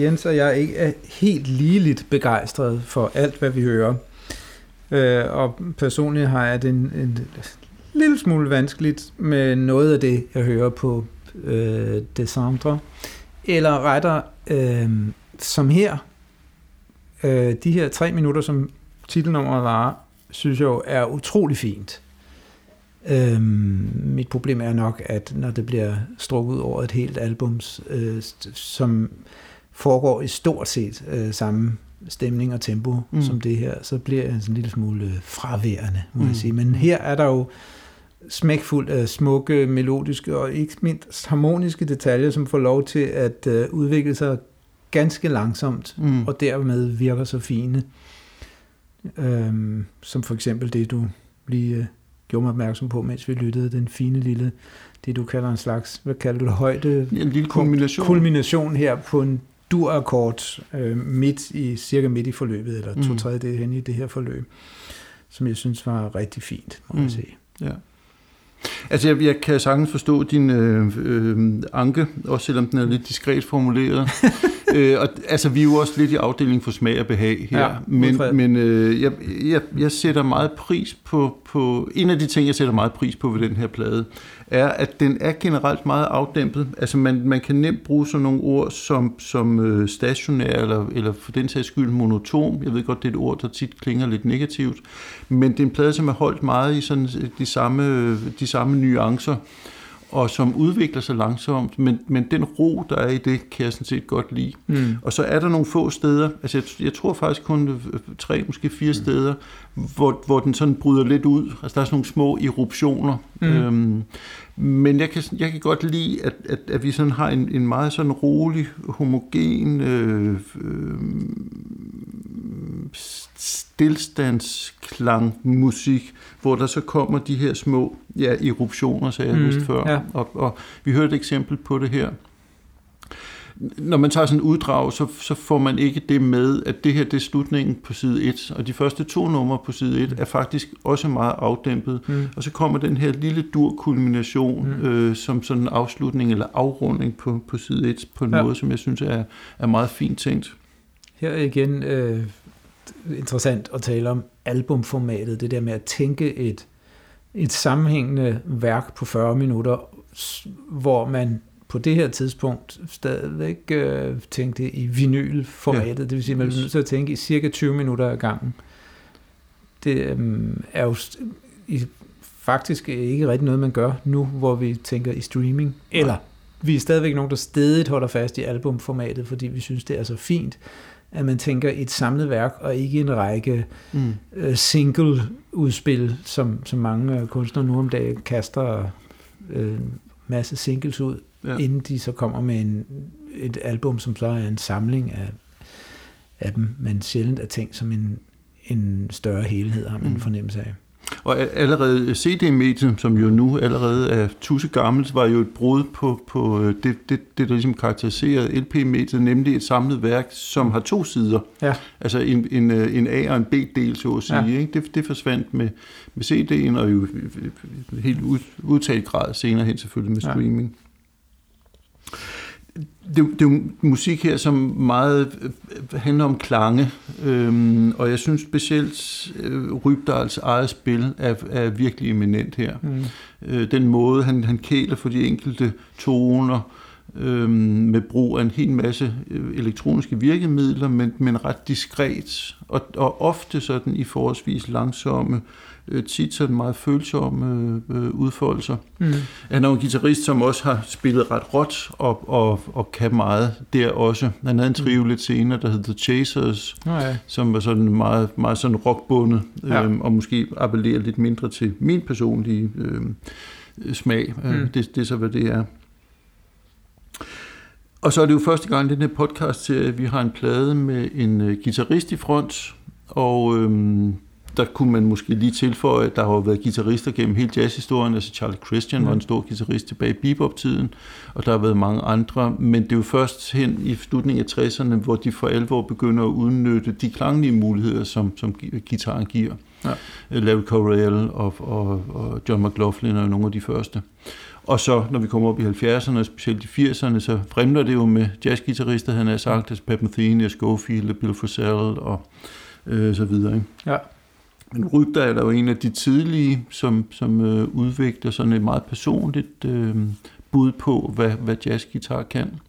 Jens og jeg ikke er helt ligeligt begejstret for alt, hvad vi hører. Øh, og personligt har jeg det en, en lille smule vanskeligt med noget af det, jeg hører på øh, December. Eller retter, øh, som her, øh, de her tre minutter, som titelnummeret var, synes jeg jo er utrolig fint. Øhm, mit problem er nok, at når det bliver strukket ud over et helt album, øh, som foregår i stort set øh, samme stemning og tempo mm. som det her, så bliver jeg en lille smule fraværende, må mm. jeg sige. Men her er der jo smækfuldt af smukke, melodiske og ikke mindst harmoniske detaljer, som får lov til at øh, udvikle sig ganske langsomt, mm. og dermed virker så fine. Øhm, som for eksempel det, du lige øh, gjorde mig opmærksom på, mens vi lyttede, den fine lille, det du kalder en slags, hvad kalder du det, højde? En lille kulmination. Kulmination her på en dur-akkord øh, midt i, cirka midt i forløbet, eller to mm. tredje hen i det her forløb, som jeg synes var rigtig fint, må mm. jeg sige. Ja. Altså, jeg, jeg kan sagtens forstå din øh, øh, anke, også selvom den er lidt diskret formuleret. [laughs] øh, og, altså, vi er jo også lidt i afdelingen for smag og behag her, ja, men, men øh, jeg, jeg, jeg sætter meget pris på, på... En af de ting, jeg sætter meget pris på ved den her plade, er, at den er generelt meget afdæmpet. Altså, man, man kan nemt bruge sådan nogle ord som, som øh, stationær, eller, eller for den sags skyld monotom. Jeg ved godt, det er et ord, der tit klinger lidt negativt. Men det er en plade, som er holdt meget i sådan de samme, de samme nuancer og som udvikler sig langsomt, men, men den ro, der er i det, kan jeg sådan set godt lide. Mm. Og så er der nogle få steder, altså jeg, jeg tror faktisk kun tre, måske fire mm. steder, hvor, hvor den sådan bryder lidt ud. Altså der er sådan nogle små eruptioner. Mm. Øhm, men jeg kan, jeg kan godt lide, at, at, at vi sådan har en, en meget sådan rolig, homogen øh, øh, stillstandsklang musik, hvor der så kommer de her små ja, eruptioner, sagde jeg mm, vist før. Ja. Og, og vi hørte et eksempel på det her. Når man tager sådan en uddrag, så, så får man ikke det med, at det her det er slutningen på side 1, og de første to numre på side 1 er faktisk også meget afdæmpet. Mm. Og så kommer den her lille dur-kulmination mm. øh, som sådan en afslutning eller afrunding på, på side 1 på en ja. måde, som jeg synes er, er meget fint tænkt. Her igen øh, interessant at tale om albumformatet, det der med at tænke et, et sammenhængende værk på 40 minutter, hvor man på det her tidspunkt stadigvæk øh, tænkte i vinylformatet, ja. det vil sige, at man er nødt til at tænke i cirka 20 minutter ad gangen. Det øh, er jo i, faktisk ikke rigtig noget, man gør nu, hvor vi tænker i streaming, eller vi er stadigvæk nogen, der stedigt holder fast i albumformatet, fordi vi synes, det er så fint, at man tænker et samlet værk, og ikke en række mm. øh, single-udspil, som, som mange øh, kunstnere nu om dagen kaster øh, masse singles ud, ja. inden de så kommer med en, et album, som så er en samling af, af dem, men sjældent er tænkt som en, en større helhed, har man mm. en fornemmelse af. Og allerede CD-mediet, som jo nu allerede er tusse gammelt, var jo et brud på, på øh, det, det, det, der ligesom karakteriserede LP-mediet, nemlig et samlet værk, som har to sider. Ja. Altså en, en, øh, en A- og en B-del, så at sige. Ja. Ikke? Det, det forsvandt med, med CD'en, og jo helt udtalt grad senere hen selvfølgelig med streaming. Ja det, det er jo musik her, som meget øh, handler om klange, øhm, og jeg synes specielt øh, Rybdals eget spil er, er virkelig eminent her. Mm. Øh, den måde, han, han kæler for de enkelte toner, øhm, med brug af en hel masse øh, elektroniske virkemidler, men, men ret diskret, og, og ofte sådan i forholdsvis langsomme øh, tit sådan meget følsomme øh, udfoldelser. Mm. Han er en guitarist, som også har spillet ret råt og, og, og kan meget der også. Han havde en trio mm. lidt senere, der hed The Chasers, oh, ja. som var sådan meget, meget sådan rockbundet, ja. øh, og måske appellerer lidt mindre til min personlige øh, smag. Øh, mm. Det, det er så, hvad det er. Og så er det jo første gang i den her podcast, at vi har en plade med en uh, guitarist i front, og øhm, der kunne man måske lige tilføje, at der har været guitarister gennem hele jazzhistorien, altså Charlie Christian mm. var en stor guitarist tilbage i bebop-tiden, og der har været mange andre, men det er jo først hen i slutningen af 60'erne, hvor de for alvor begynder at udnytte de klanglige muligheder, som, som gitaren giver. Ja. Larry Coryell og, og, og John McLaughlin er nogle af de første. Og så, når vi kommer op i 70'erne, og specielt i 80'erne, så fremler det jo med jazzgitarrister, han har sagt, altså Pat Metheny, Schofield, Bill Frisell og øh, så videre. Ikke? Ja. Men Rygter er der jo en af de tidlige, som, som øh, udvikler sådan et meget personligt øh, bud på, hvad, hvad jazzgitar kan.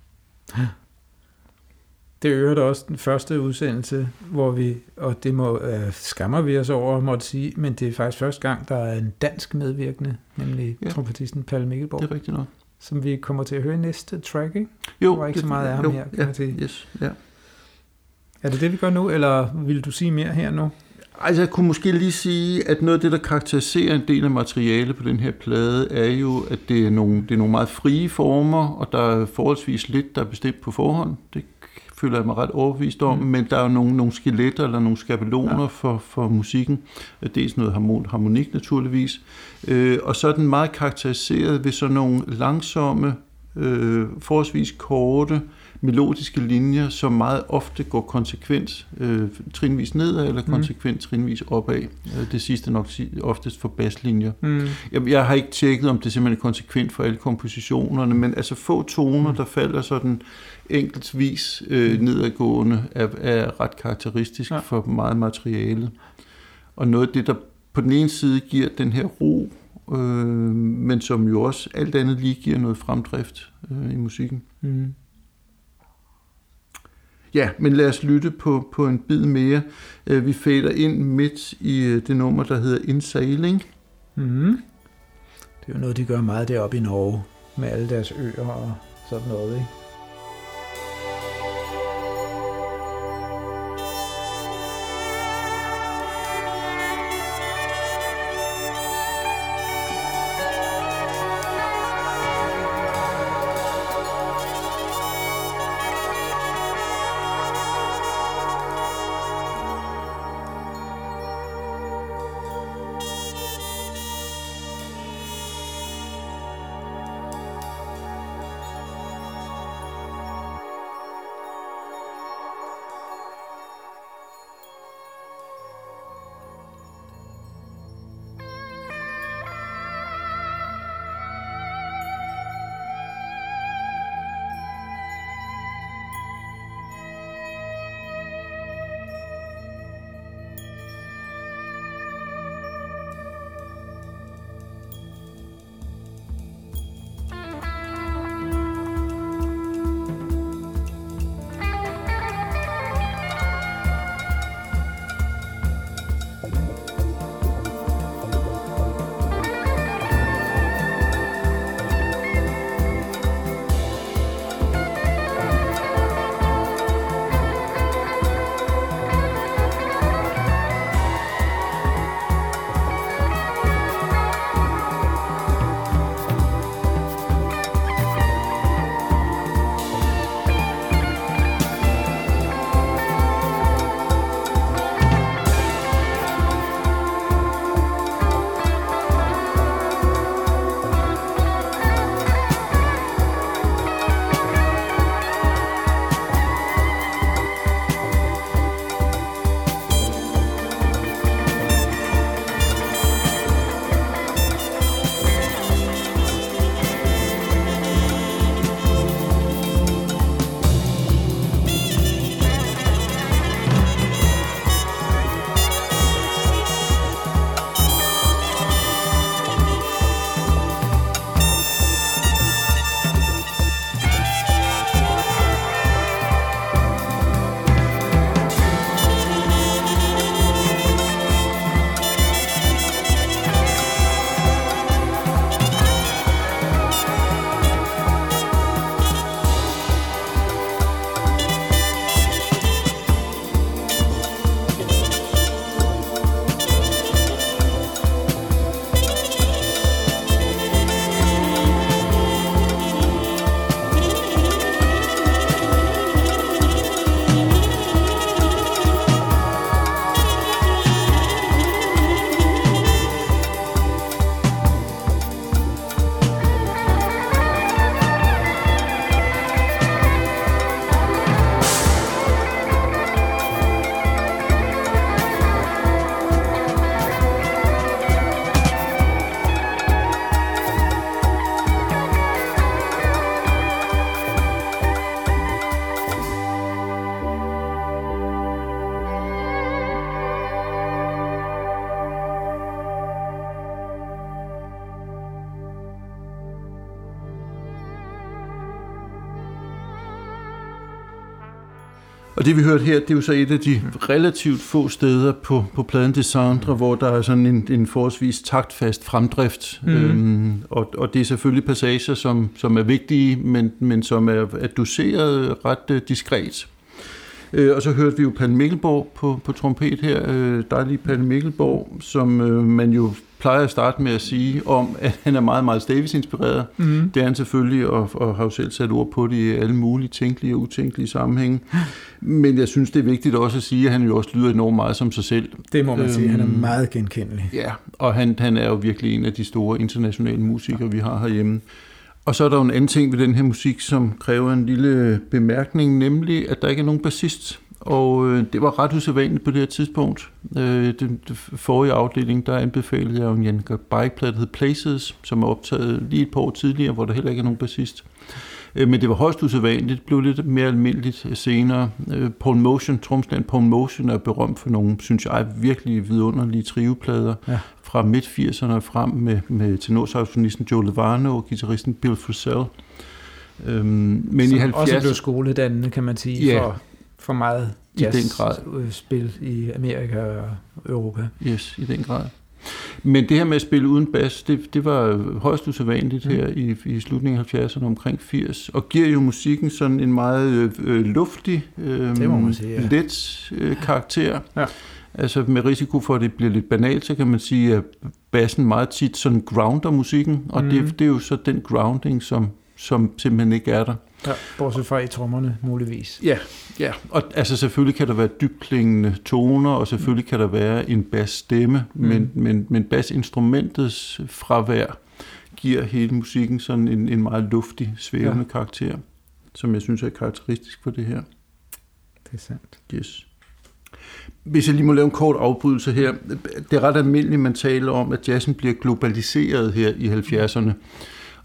Det øger da også den første udsendelse, hvor vi, og det må, øh, skammer vi os over, måtte sige, men det er faktisk første gang, der er en dansk medvirkende, nemlig Ja. trompetisten Palle Mikkelborg, Det er rigtigt nok. som vi kommer til at høre i næste track, ikke? Jo, Der var ikke så meget af ham jo, her, kan ja, man sige. Yes, ja. Er det det, vi gør nu, eller vil du sige mere her nu? Altså, jeg kunne måske lige sige, at noget af det, der karakteriserer en del af materialet på den her plade, er jo, at det er nogle, det er nogle meget frie former, og der er forholdsvis lidt, der er bestemt på forhånd. Det føler jeg mig ret overbevist om, mm. men der er jo nogle, nogle skeletter eller nogle skabeloner ja. for, for musikken. Dels noget harmon, harmonik naturligvis, øh, og så er den meget karakteriseret ved sådan nogle langsomme, øh, forholdsvis korte, melodiske linjer, som meget ofte går konsekvent øh, trinvis nedad, eller konsekvent trinvis opad. Øh, Det sidste nok oftest for baslinjer. Mm. Jeg, jeg har ikke tjekket, om det simpelthen er konsekvent for alle kompositionerne, men altså få toner, Mm. der falder sådan enkeltvis øh, nedadgående, er, er ret karakteristisk ja. for meget materiale. Og noget af det, der på den ene side giver den her ro, øh, men som jo også alt andet lige giver noget fremdrift øh, i musikken. Mm. Ja, men lad os lytte på, på en bid mere. Øh, vi fader ind midt i øh, det nummer, der hedder Insailing. Mm. Det er jo noget, de gør meget deroppe i Norge, med alle deres øer og sådan noget, ikke? Og det vi hørte her, det er jo så et af de relativt få steder på, på pladen Descendre, hvor der er sådan en, en forholdsvis taktfast fremdrift. Mm. Øhm, og, og det er selvfølgelig passager, som, som er vigtige, men, men som er, er doseret ret uh, diskret. Øh, og så hørte vi jo Palle Mikkelborg på, på trompet her. Øh, dejlig Palle Mikkelborg, som øh, man jo plejer at starte med at sige om, at han er meget, meget Davis-inspireret. Mm. Det er han selvfølgelig, og, og har jo selv sat ord på det i alle mulige tænkelige og utænkelige sammenhænge. Men jeg synes, det er vigtigt også at sige, at han jo også lyder enormt meget som sig selv. Det må man øhm, sige. Han er øhm, meget genkendelig. Ja, og han, han er jo virkelig en af de store internationale musikere, vi har herhjemme. Og så er der jo en anden ting ved den her musik, som kræver en lille bemærkning, nemlig at der ikke er nogen bassist. Og øh, det var ret usædvanligt på det her tidspunkt. Øh, den, den forrige afdeling, der anbefalede jeg jo en Jan Bike-plade, der hed Places, som er optaget lige et par år tidligere, hvor der heller ikke er nogen bassist. Øh, men det var højst usædvanligt, det blev lidt mere almindeligt senere. Øh, Paul Motion, tromsland Paul Motion er berømt for nogle, synes jeg, virkelig vidunderlige triveplader ja. fra midt-80'erne frem med, med tenorsaxofonisten Joe Levano og guitaristen Bill Frisell. Øhm, men Som i 70'erne... også blev skoledannende, kan man sige, ja, for, for meget jazz i den grad. spil i Amerika og Europa. Yes, i den grad. Men det her med at spille uden bas, det, det var højst usædvanligt her mm. i, i slutningen af 70'erne, omkring 80, og giver jo musikken sådan en meget øh, luftig, øh, det må man sige, ja. let øh, karakter. Ja. Altså med risiko for, at det bliver lidt banalt, så kan man sige, at bassen meget tit sådan grounder musikken, og mm. det, det er jo så den grounding, som, som simpelthen ikke er der. Ja, bortset fra i trommerne, muligvis. Ja, ja. og altså selvfølgelig kan der være dybklingende toner, og selvfølgelig kan der være en bassstemme, mm. men, men, men bassinstrumentets fravær giver hele musikken sådan en, en meget luftig, svævende ja. karakter, som jeg synes er karakteristisk for det her. Det er sandt. Yes. Hvis jeg lige må lave en kort afbrydelse her. Det er ret almindeligt, man taler om, at jazzen bliver globaliseret her i 70'erne.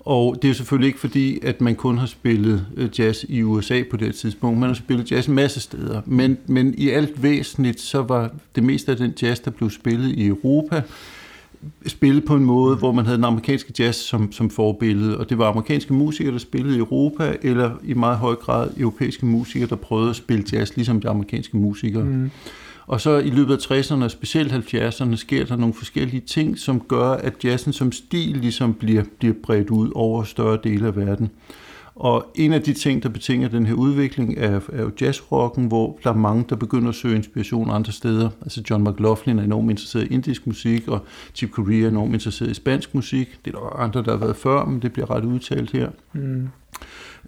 Og det er jo selvfølgelig ikke fordi, at man kun har spillet øh, jazz i USA på det tidspunkt. Man har spillet jazz en masse steder. Men, men i alt væsentligt, så var det meste af den jazz, der blev spillet i Europa, spillet på en måde, hvor man havde den amerikanske jazz som, som forbillede. Og det var amerikanske musikere, der spillede i Europa, eller i meget høj grad europæiske musikere, der prøvede at spille jazz, ligesom de amerikanske musikere. Mm. Og så i løbet af 60'erne og specielt 70'erne sker der nogle forskellige ting, som gør, at jazzen som stil ligesom bliver, bliver bredt ud over større dele af verden. Og en af de ting, der betinger den her udvikling, er, er jo jazzrocken, hvor der er mange, der begynder at søge inspiration andre steder. Altså John McLaughlin er enormt interesseret i indisk musik, og Chip Corea er enormt interesseret i spansk musik. Det er der andre, der har været før, men det bliver ret udtalt her. Mm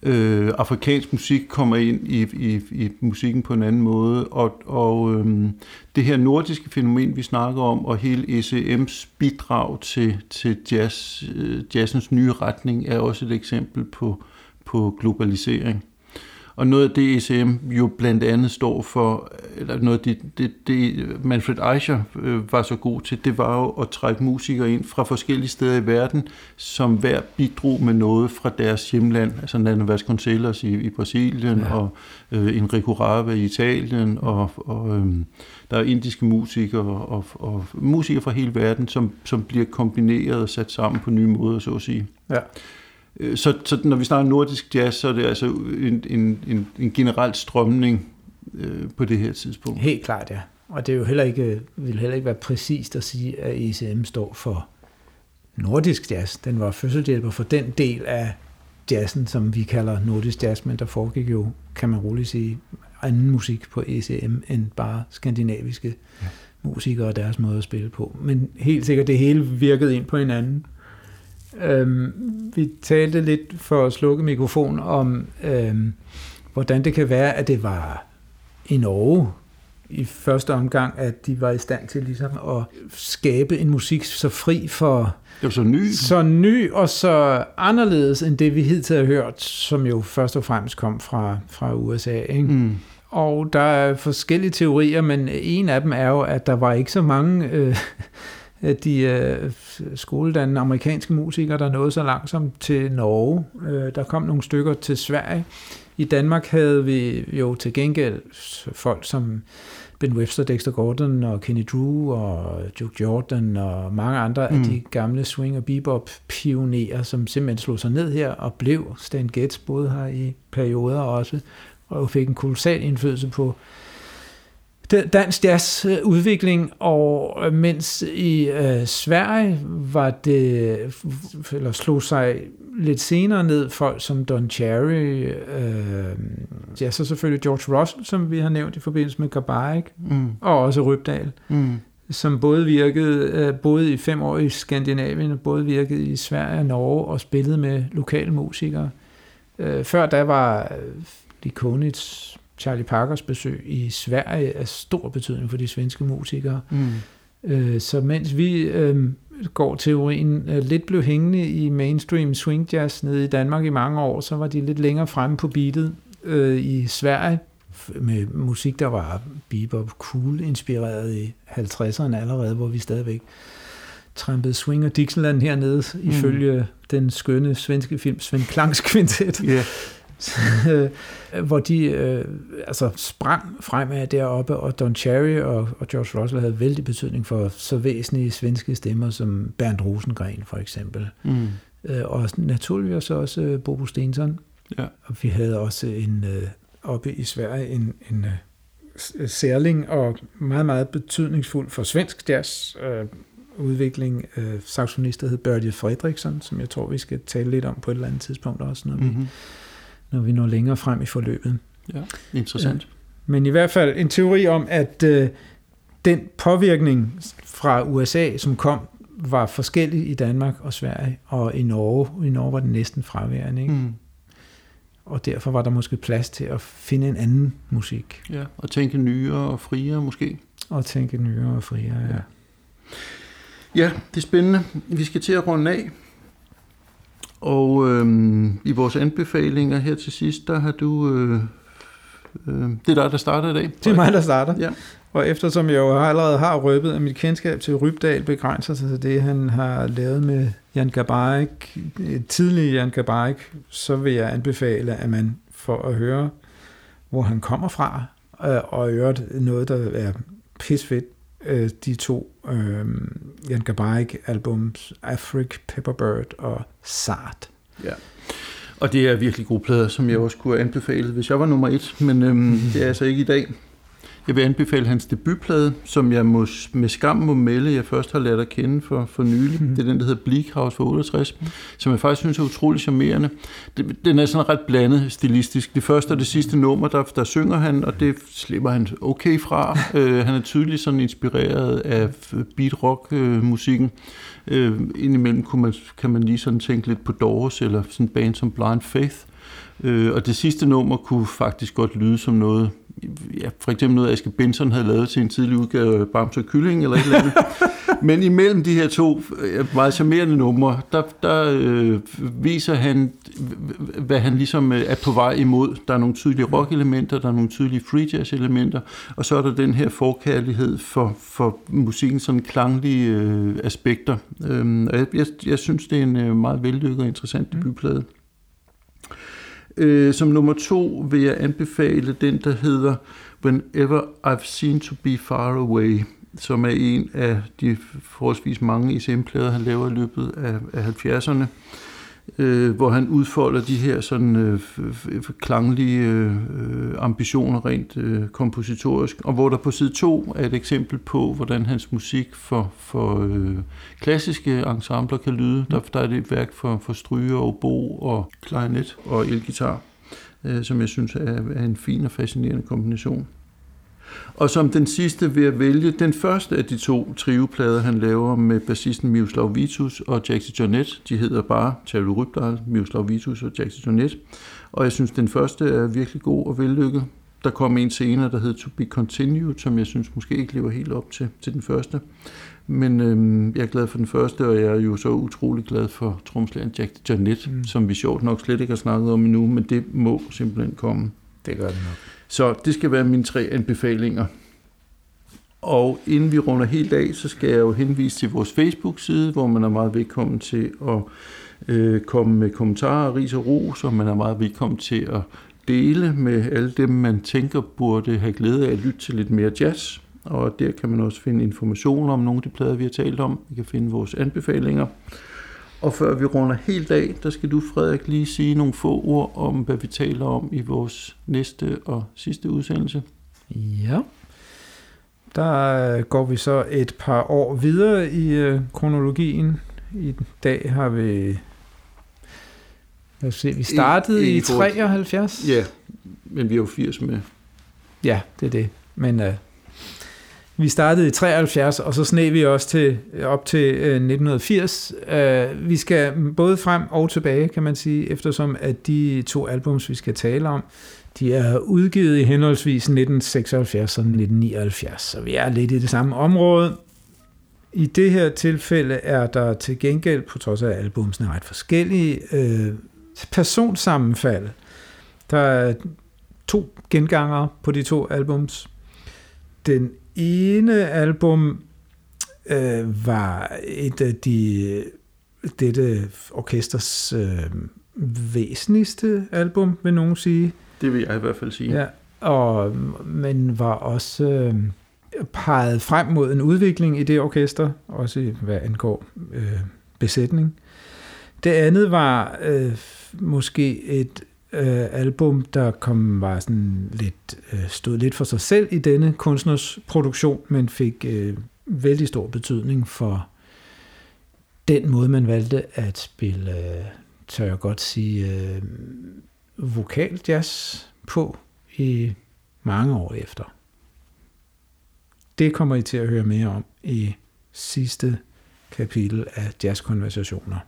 øh, afrikansk musik kommer ind i, i, i musikken på en anden måde, og, og øh, det her nordiske fænomen, vi snakker om, og hele ECM's bidrag til, til jazz, øh, jazzens nye retning, er også et eksempel på, på globalisering. Og noget af det ECM jo blandt andet står for, eller noget af det, det, det Manfred Eicher øh, var så god til, det var jo at trække musikere ind fra forskellige steder i verden, som hver bidrog med noget fra deres hjemland. Altså Nana Vasconcelos i, i Brasilien, ja. og øh, Enrico Rava i Italien, og, og øh, der er indiske musikere og, og, og musikere fra hele verden, som, som bliver kombineret og sat sammen på nye måder, så at sige. Ja. Øh, så, så når vi snakker nordisk jazz, så er det altså en, en, en, en generel strømning øh, på det her tidspunkt. Helt klart, ja. Og det er jo heller ikke, vil heller ikke være præcist at sige, at ECM står for nordisk jazz. Den var fødselshjælper for den del af jazzen, som vi kalder nordisk jazz, men der foregik jo, kan man roligt sige, anden musik på ECM end bare skandinaviske ja. musikere og deres måde at spille på. Men helt sikkert, det hele virkede ind på hinanden. Øhm, vi talte lidt for at slukke mikrofon om, øhm, hvordan det kan være, at det var i Norge i første omgang, at de var i stand til ligesom at skabe en musik så fri for... Det var så ny. Så ny og så anderledes end det, vi hidtil har hørt, som jo først og fremmest kom fra, fra USA. Ikke? Mm. Og der er forskellige teorier, men en af dem er jo, at der var ikke så mange... Øh, de øh, skoledannede amerikanske musikere, der nåede så langsomt til Norge. Øh, der kom nogle stykker til Sverige. I Danmark havde vi jo til gengæld folk som Ben Webster, Dexter Gordon og Kenny Drew og Duke Jordan og mange andre mm. af de gamle swing- og bebop-pionerer, som simpelthen slog sig ned her og blev Stan Getz, både her i perioder også, og fik en kolossal indflydelse på dansk jazz udvikling, og mens i øh, Sverige var det, eller slog sig lidt senere ned folk som Don Cherry, øh, ja, så selvfølgelig George Russell, som vi har nævnt i forbindelse med Gabarik, mm. og også Rybdal, mm. som både virkede, øh, både i fem år i Skandinavien, og både virkede i Sverige og Norge, og spillede med lokale musikere. Øh, før da var Likonits Charlie Parkers besøg i Sverige af stor betydning for de svenske musikere. Mm. Øh, så mens vi øh, går teorien øh, lidt blev hængende i mainstream swing jazz nede i Danmark i mange år, så var de lidt længere fremme på beatet øh, i Sverige med musik, der var bebop cool inspireret i 50'erne allerede, hvor vi stadigvæk trampede swing og Dixieland hernede, mm. ifølge den skønne svenske film Svend Klangs Quintet. Yeah. [laughs] hvor de øh, altså sprang fremad deroppe, og Don Cherry og, og George Russell havde vældig betydning for så væsentlige svenske stemmer som Bernd Rosengren for eksempel. Mm. Øh, og naturligvis også øh, Bobo Stensson. Ja. Og vi havde også en øh, oppe i Sverige en, en øh, særling og meget, meget betydningsfuld for svensk jazz øh, udvikling øh, saxonist, der hed Børge Fredriksson, som jeg tror, vi skal tale lidt om på et eller andet tidspunkt også, når vi mm-hmm når vi når længere frem i forløbet. Ja, interessant. Ja. Men i hvert fald en teori om, at øh, den påvirkning fra USA, som kom, var forskellig i Danmark og Sverige, og i Norge, i Norge var den næsten fraværende. Ikke? Mm. Og derfor var der måske plads til at finde en anden musik. Ja, og tænke nyere og friere måske. Og tænke nyere og friere, ja. ja. Ja, det er spændende. Vi skal til at runde af. Og øh, i vores anbefalinger her til sidst, der har du... Øh, øh, det er dig, der starter i dag. Det er mig, der starter. Ja. Og eftersom jeg jo allerede har røbet, at mit kendskab til Rybdal begrænser sig til det, han har lavet med Jan Gabarik, tidlig Jan Gabarik, så vil jeg anbefale, at man får at høre, hvor han kommer fra, øh, og øvrigt noget, der er pisfedt, øh, de to øh, Jan Gabarik albums, Afrik, Pepperbird og Sart. Ja. Og det er virkelig gode plader, som jeg også kunne anbefale, hvis jeg var nummer et, men øhm, [laughs] det er altså ikke i dag. Jeg vil anbefale hans debutplade, som jeg må, med skam må melde, jeg først har lært at kende for, for nylig. Mm. Det er den, der hedder Bleak House for 68, mm. som jeg faktisk synes er utrolig charmerende. Den er sådan ret blandet stilistisk. Det første og det sidste nummer, der, der synger han, og det slipper han okay fra. uh, han er tydeligt sådan inspireret af beat rock uh, musikken. Uh, indimellem kunne man, kan man lige sådan tænke lidt på Doors, eller sådan en band som Blind Faith. Uh, og det sidste nummer kunne faktisk godt lyde som noget, ja, for eksempel noget, Aske Benson havde lavet til en tidlig udgave Bamse Kylling eller et eller andet. [laughs] Men imellem de her to øh, meget charmerende numre, der, der øh, viser han, hvad han ligesom øh, er på vej imod. Der er nogle tydelige rock-elementer, der er nogle tydelige free jazz-elementer, og så er der den her forkærlighed for, for musikken sådan klanglige øh, aspekter. Øh, og jeg, jeg, jeg synes, det er en øh, meget vellykket og interessant debutplade. Øh, som nummer to vil jeg anbefale den, der hedder Whenever I've Seen to Be Far Away, som er en af de forholdsvis mange ECM-plader, han laver i løbet af, af 70'erne øh, hvor han udfolder de her sådan øh, klanglige øh, øh, ambitioner rent øh, kompositorisk, og hvor der på side 2 er et eksempel på, hvordan hans musik for, for øh, klassiske ensembler kan lyde. Der, der er det et værk for, for stryger og bo og klarinet og elgitar, øh, som jeg synes er, er en fin og fascinerende kombination. Og som den sidste vil jeg vælge den første af de to trioplader, han laver med bassisten Miroslav Vitus og Jaxi Jonet. De hedder bare Charlie Rybdal, Miroslav Vitus og Jaxi Jonet. Og jeg synes, den første er virkelig god og vellykket. Der kom en senere, der hed To Be Continued, som jeg synes måske ikke lever helt op til, til den første. Men øhm, jeg er glad for den første, og jeg er jo så utrolig glad for tromslæren Jack Janet, mm. som vi sjovt nok slet ikke har snakket om endnu, men det må simpelthen komme. Det gør det nok. Så det skal være mine tre anbefalinger. Og inden vi runder helt af, så skal jeg jo henvise til vores Facebook-side, hvor man er meget velkommen til at øh, komme med kommentarer, ris og ros, og man er meget velkommen til at dele med alle dem, man tænker burde have glæde af at lytte til lidt mere jazz. Og der kan man også finde information om nogle af de plader, vi har talt om. Vi kan finde vores anbefalinger. Og før vi runder helt af, der skal du, Frederik, lige sige nogle få ord om, hvad vi taler om i vores næste og sidste udsendelse. Ja. Der går vi så et par år videre i øh, kronologien. I dag har vi... Lad os se, vi startede i, i, i 73. Ja, men vi er jo 80 med. Ja, det er det. Men øh, vi startede i 73, og så sneg vi også til op til øh, 1980. Øh, vi skal både frem og tilbage, kan man sige, eftersom at de to albums, vi skal tale om, de er udgivet i henholdsvis 1976 og 1979, så vi er lidt i det samme område. I det her tilfælde er der til gengæld, på trods af albumsene ret forskellige, øh, personsammenfald. Der er to genganger på de to albums. Den ene album øh, var et af de dette orkesters øh, væsentligste album, vil nogen sige. Det vil jeg i hvert fald sige. Ja, og, men var også øh, peget frem mod en udvikling i det orkester, også hvad angår øh, besætning. Det andet var øh, måske et øh, album, der kom var sådan lidt øh, stod lidt for sig selv i denne kunstners produktion, men fik øh, vældig stor betydning for den måde, man valgte at spille, øh, tør jeg godt sige, øh, vokal jazz på i mange år efter. Det kommer I til at høre mere om i sidste kapitel af Jazzkonversationer.